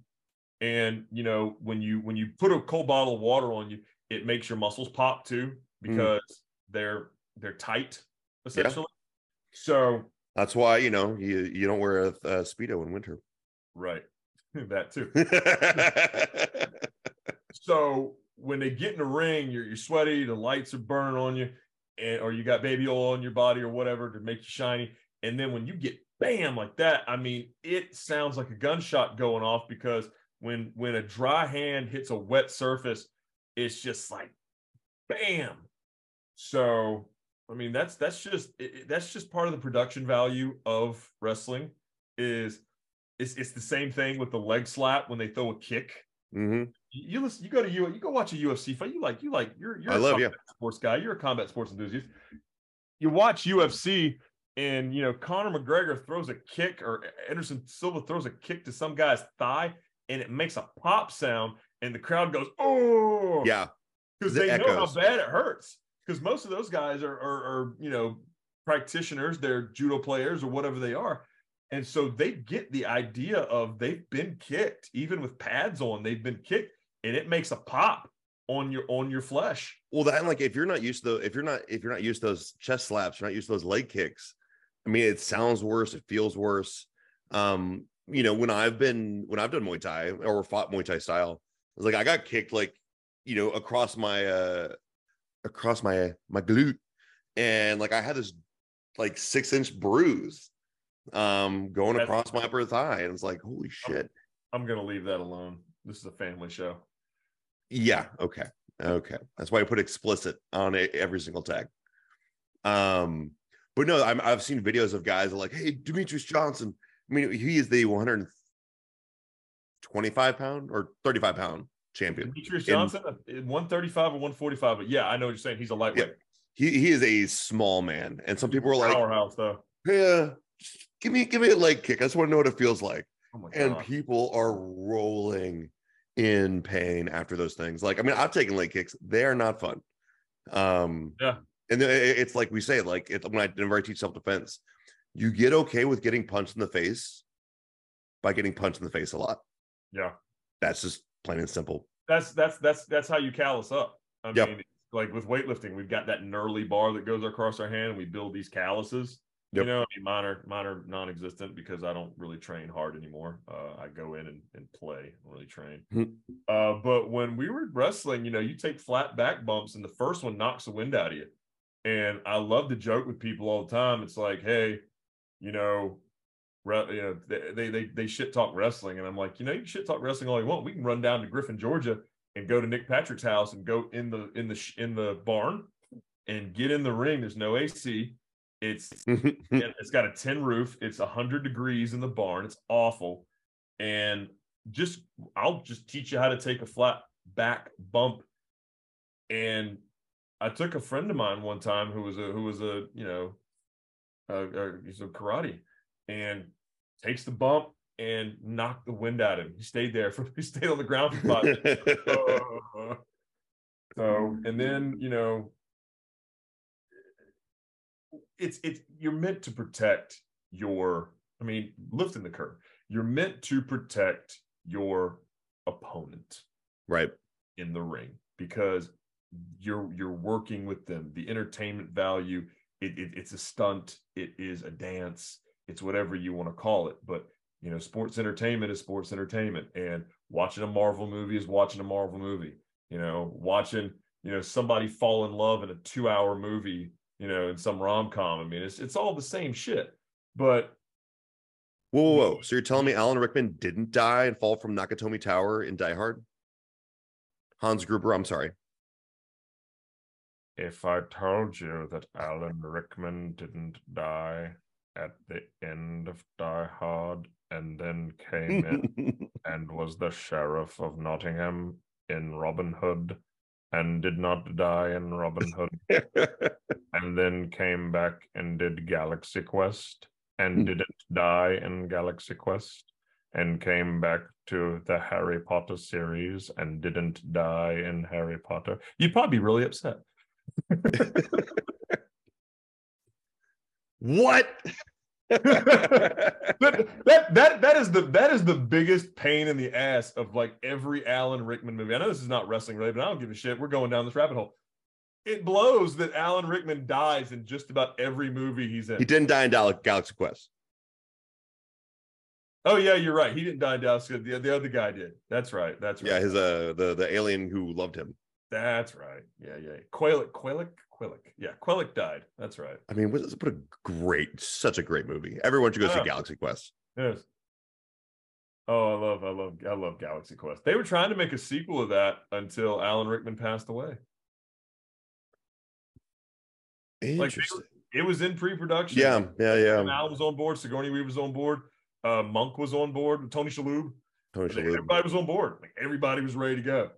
And you know, when you when you put a cold bottle of water on you, it makes your muscles pop too mm. because they're they're tight essentially. So That's why you know you you don't wear a, a speedo in winter. right, *laughs* that too. *laughs* So when they get in the ring, you're you're sweaty, the lights are burning on you, and or you got baby oil on your body or whatever to make you shiny. And then when you get bam like that, I mean, it sounds like a gunshot going off because when when a dry hand hits a wet surface, it's just like bam. So I mean, that's that's just it, that's just part of the production value of wrestling. Is it's it's the same thing with the leg slap when they throw a kick hmm you you listen, you go to you you go watch a UFC fight. You like you like you're you're I a love, combat sports guy. You're a combat sports enthusiast. You watch UFC and you know Conor McGregor throws a kick or Anderson Silva throws a kick to some guy's thigh and it makes a pop sound and the crowd goes oh Yeah, because the they know how bad it hurts because most of those guys are, are are you know practitioners they're judo players or whatever they are and so they get the idea of they've been kicked even with pads on they've been kicked and it makes a pop on your on your flesh Well, that like if you're not used to if you're not if you're not used to those chest slaps, you're not used to those leg kicks. I mean, it sounds worse. It feels worse. Um, you know, when I've been when I've done Muay Thai or fought Muay Thai style, it's like I got kicked like you know across my uh across my my glute, and like I had this like six inch bruise um going That's- across my upper thigh, and it's like holy shit. i'm gonna leave that alone this is a family show Yeah. Okay. Okay. That's why I put explicit on it every single tag. Um, but no, I'm, I've seen videos of guys like, "Hey, Demetrious Johnson." I mean, he is the 125 pound or 35 pound champion. demetrious johnson uh, 135 or 145 but yeah i know what you're saying he's a lightweight He he is a small man, and some people are like, powerhouse though "Yeah, give me give me a leg kick. I just want to know what it feels like." oh my And people are rolling in pain after those things. Like, I mean, I've taken leg kicks; they are not fun. Um, Yeah. and it's like we say, like it, when I whenever I teach self defense, you get okay with getting punched in the face by getting punched in the face a lot. yeah That's just plain and simple. that's that's that's that's how you callus up. I Yep. mean, like with weightlifting, we've got that gnarly bar that goes across our hand, and we build these calluses. Yep. You know, I mean, mine are mine are non-existent because I don't really train hard anymore. Uh, I go in and, and play, I don't really train. Mhm. Uh, but when we were wrestling, you know, you take flat back bumps, and the first one knocks the wind out of you. And I love to joke with people all the time. It's like, hey, you know, you know, they, they they they shit talk wrestling, and I'm like, you know, you can shit talk wrestling all you want. We can run down to Griffin, Georgia, and go to Nick Patrick's house and go in the in the in the barn and get in the ring. There's no AC. It's *laughs* it's got a tin roof. It's hundred degrees in the barn. It's awful. And just I'll just teach you how to take a flat back bump. And I took a friend of mine one time who was a who was a you know uh, uh, he's a karate and takes the bump and knocked the wind out of him. He stayed there for *laughs* he stayed on the ground for five. Uh, *laughs* so and then you know it's it's you're meant to protect your i mean lifting the curve you're meant to protect your opponent right. in the ring because you're you're working with them the entertainment value it, it, it's a stunt it is a dance it's whatever you want to call it but you know sports entertainment is sports entertainment and watching a marvel movie is watching a marvel movie you know watching you know somebody fall in love in a two hour movie you know in some rom-com i mean it's it's all the same shit but Whoa, whoa, whoa. So you're telling me Alan Rickman didn't die and fall from Nakatomi Tower in Die Hard? Hans Gruber, I'm sorry. if i told you that alan rickman didn't die at the end of die hard and then came in *laughs* and was the sheriff of Nottingham in Robin Hood and did not die in Robin Hood *laughs* and then came back and did Galaxy Quest and Hmm. didn't die in Galaxy Quest and came back to the Harry Potter series and didn't die in Harry Potter, you'd probably be really upset. *laughs* what? *laughs* that, that that that is the that is the biggest pain in the ass of like every Alan Rickman movie. I know this is not wrestling related, but I don't give a shit. We're going down this rabbit hole. It blows that Alan Rickman dies in just about every movie he's in. he didn't die in Gal- Galaxy Quest. Oh yeah, you're right. He didn't die in Dallas. The, the other guy did. That's right. That's right. Yeah, his uh the the alien who loved him. That's right. Yeah, yeah. Qualic, Qualic, Quilic. Yeah, Quilic died. That's right. I mean, what, what a great, such a great movie. Everyone should go see Galaxy Quest. Yes. Oh, I love, I love, I love Galaxy Quest. They were trying to make a sequel of that until Alan Rickman passed away. Interesting. It was in pre-production. yeah, yeah, And yeah. Al was on board. Sigourney Weaver was on board. Uh, Monk was on board. Tony Shalhoub. Tony Shalhoub. Everybody was on board. Like everybody was ready to go.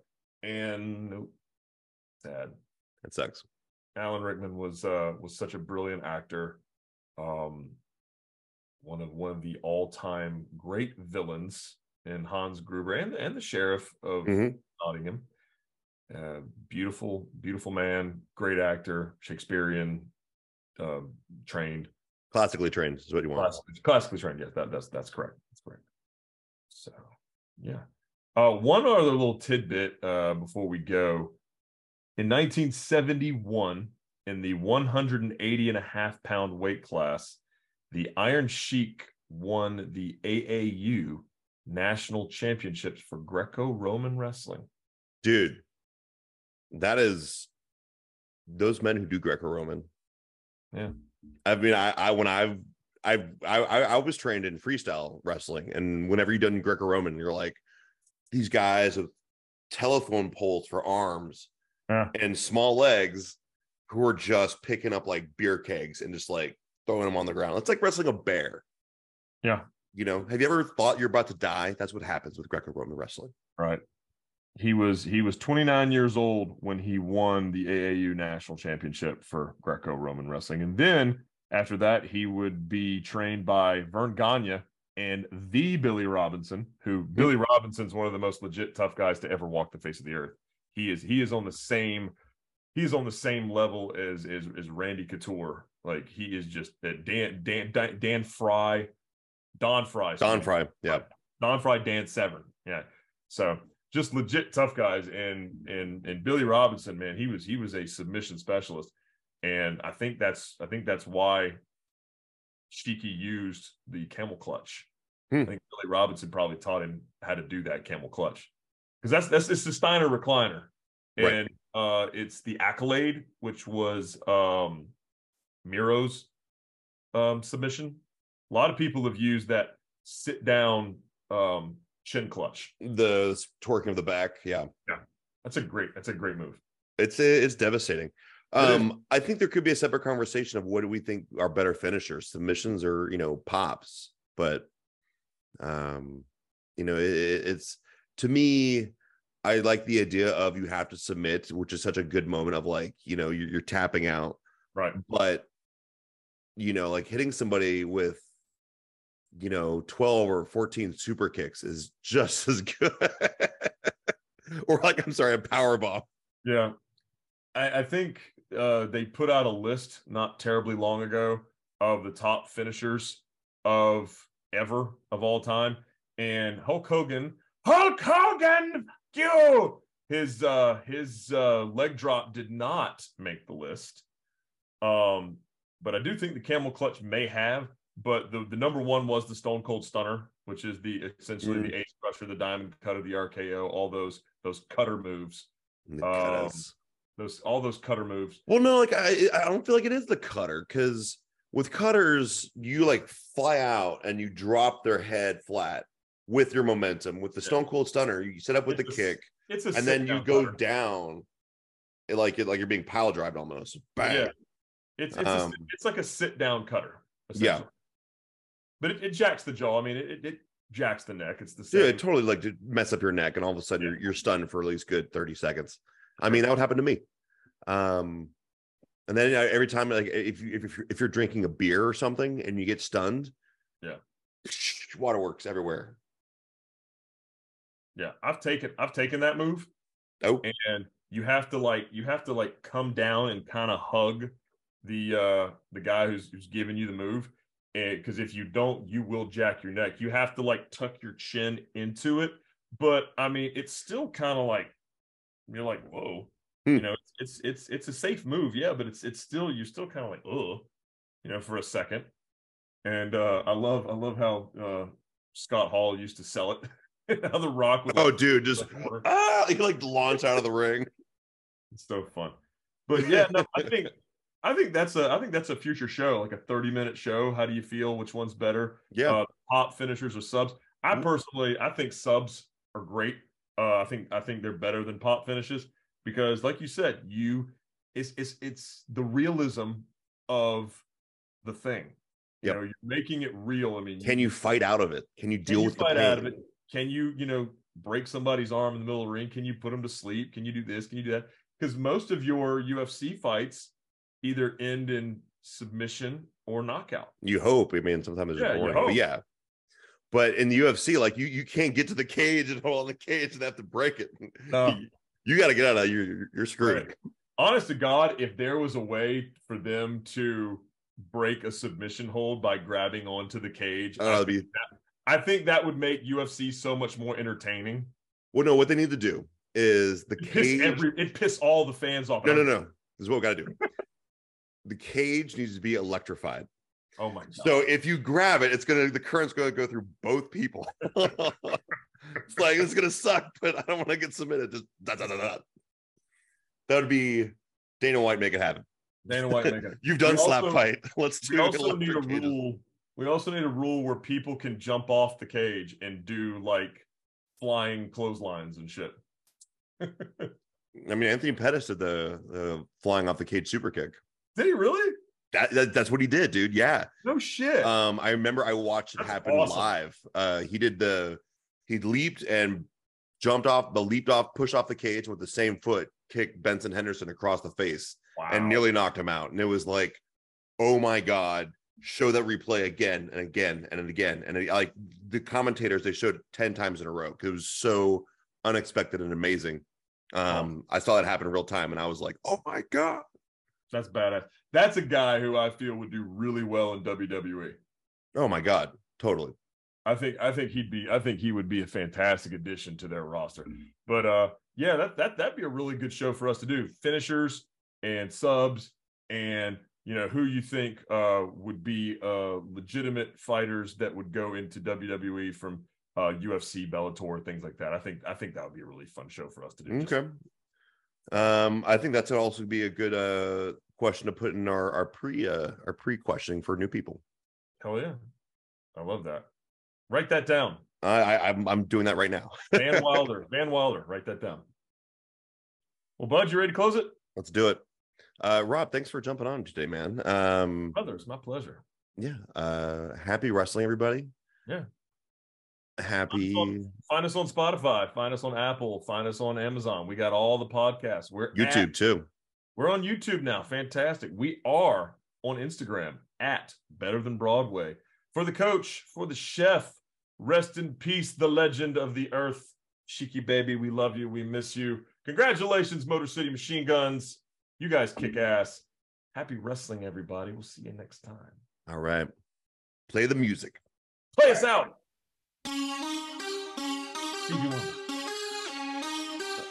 And nope. sad. That sucks. Alan Rickman was uh was such a brilliant actor. Um one of one of the all-time great villains in Hans Gruber and, and the sheriff of Mhm. Nottingham. Uh, beautiful, beautiful man, great actor, Shakespearean uh, trained, Classically trained is what you want. classically, classically trained. Yes, that, that's that's correct. That's correct. So yeah. Uh, one other little tidbit uh, before we go. In 1971, in the 180 and a half pound weight class, the Iron Sheik won the AAU national championships for Greco-Roman wrestling. Dude, that is those men who do Greco-Roman. Yeah. I mean, I, I when I've I've I, I I was trained in freestyle wrestling, and whenever you've done Greco-Roman, you're like these guys with telephone poles for arms Yeah. and small legs who are just picking up like beer kegs and just like throwing them on the ground. It's like wrestling a bear. Yeah. You know, have you ever thought you're about to die? That's what happens with Greco-Roman wrestling. Right. He was he was 29 years old when he won the AAU national championship for Greco-Roman wrestling. And then after that, he would be trained by Verne Gagne and the Billy Robinson, who hmm. Billy Robinson's one of the most legit tough guys to ever walk the face of the earth. He is he is on the same he's on the same level as as, as Randy Couture. Like he is just that Dan Dan Dan, Dan Frye, Don Frye. Don. Frye. Yeah. Don Frye, Dan Severn. Yeah. So just legit tough guys. And and and Billy Robinson, man, he was he was a submission specialist. And I think that's I think that's why Shiki used the camel clutch. Hmm. I think Billy Robinson probably taught him how to do that camel clutch. Because that's that's it's the Steiner recliner. Right. And uh it's the accolade, which was um Miro's um submission. A lot of people have used that sit down um chin clutch. The twerking of the back. Yeah. yeah, That's a great that's a great move. It's it's devastating. Um, I think there could be a separate conversation of what do we think are better finishers, submissions or you know pops. But um, you know, it, it's to me, I like the idea of you have to submit, which is such a good moment of like you know you're, you're tapping out, Right. but you know, like hitting somebody with you know 12 or 14 super kicks is just *laughs* as good. *laughs* or like I'm sorry, a power bomb. Yeah. I, I think uh they put out a list not terribly long ago of the top finishers of ever of all time. And Hulk Hogan, Hulk Hogan, you. His uh his uh leg drop did not make the list. Um, but I do think the camel clutch may have, but the, the number one was the Stone Cold Stunner, which is the essentially Mm. the ace crusher, the diamond cutter, the RKO, all those those cutter moves, Um, those all those cutter moves. Well, no, like I, I don't feel like it is the cutter because with cutters, you like fly out and you drop their head flat with your momentum. With the Yeah. Stone Cold Stunner, you set up with the It's a s- kick It's a and then you go cutter. down, it like it like you're being pile drived almost. Bang. Yeah. It's it's, Um, sit- it's like a sit down cutter. Yeah. but it, it jacks the jaw. I mean, it, it, jacks the neck. It's the same. Yeah, it totally like to mess up your neck, and all of a sudden Yeah. you're, you're stunned for at least good 30 seconds. I mean, that would happen to me. Um, and then every time, like if you if you're, if you're drinking a beer or something and you get stunned, Yeah. *sniffs* waterworks everywhere. Yeah, I've taken I've taken that move. Oh, and you have to like you have to like come down and kind of hug the uh the guy who's who's giving you the move. And because if you don't you will jack your neck. You have to like tuck your chin into it. But i mean it's still kind of like you're like whoa. Hmm. you know it's, it's it's it's a safe move yeah but it's it's still you're still kind of like oh you know for a second. And uh i love i love how uh scott hall used to sell it *laughs* *laughs* how the rock would oh, like, dude, just ah, he like launch out of the ring. It's so fun. But yeah, no, I think I think that's a I think that's a future show, like a 30 minute show. How do you feel? Which one's better? Yeah, Uh, pop finishers or subs? I Mhm. personally I think subs are great. Uh, I think I think they're better than pop finishes because, like you said, you it's it's it's the realism of the thing. You Yep. know, you're making it real. I mean, can you fight out of it? Can you can deal you with the fight pain? out of it? Can you, you know, break somebody's arm in the middle of the ring? Can you put them to sleep? Can you do this? Can you do that? Because most of your UFC fights either end in submission or knockout. You hope. I mean, sometimes it's Yeah, you boring, but yeah. But in the UFC, like you, you can't get to the cage and hold on the cage and have to break it. No. *laughs* You got to get out of that. You're you're screwed. Right. Honest to God, if there was a way for them to break a submission hold by grabbing onto the cage, Oh, I, be that, I think that would make UFC so much more entertaining. well. No, what they need to do is the It cage. every it piss all the fans off. no, no, no. This is what we got to do. the cage needs to be electrified. Oh my god. So if you grab it, it's gonna the current's gonna go through both people. *laughs* it's like it's gonna suck, but I don't want to get submitted. Just da, da, da, da. that would be Dana White make it happen. Dana White make it. *laughs* You've done We slap also- fight. *laughs* Let's do it. We also need a rule. We also need a rule where people can jump off the cage and do like flying clotheslines and shit. *laughs* I mean, Anthony Pettis did the, the flying off the cage super kick. Did he really? That, that that's what he did, dude. Yeah. No shit. Um, I remember I watched it That's happen awesome. live. Uh, he did the he leaped and jumped off, but leaped off, pushed off the cage with the same foot, kicked Benson Henderson across the face, wow. and nearly knocked him out. And it was like, oh my god, show that replay again and again and again. And it, like the commentators, they showed it ten times in a row because it was so unexpected and amazing. Um, I saw that happen in real time, and I was like, oh my god. That's badass. That's a guy who I feel would do really well in WWE. Oh my god, totally. I think I think he'd be I think he would be a fantastic addition to their roster. But uh yeah, that that that'd be a really good show for us to do. Finishers and subs and you know who you think uh would be uh legitimate fighters that would go into WWE from uh UFC, Bellator, things like that. I think I think that would be a really fun show for us to do. Okay. Um, I think that's also be a good uh question to put in our our pre uh our pre questioning for new people. Hell yeah. I love that. Write that down. I, I I'm I'm doing that right now. Van *laughs* Wilder. Van Wilder. Write that down. Well, Bud, you ready to close it? Let's do it. Uh Rob, thanks for jumping on today, man. Um Brother, it's my pleasure. yeah, uh happy wrestling everybody. Yeah. Happy Find us on Spotify. Find us on Apple. Find us on Amazon. We got all the podcasts. We're YouTube At, too. we're on YouTube now. Fantastic. We are on Instagram at Better Than Broadway. For the coach, for the chef, rest in peace, the legend of the earth, Shiki baby. We love you. We miss you. Congratulations, Motor City Machine Guns. You guys kick ass. Happy wrestling, everybody. We'll see you next time. All right. Play the music. Play us out. Wonder.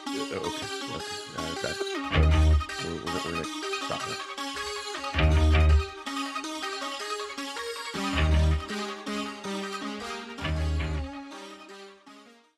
Uh, okay. Okay. Uh, okay. We're, we're, we're gonna stop.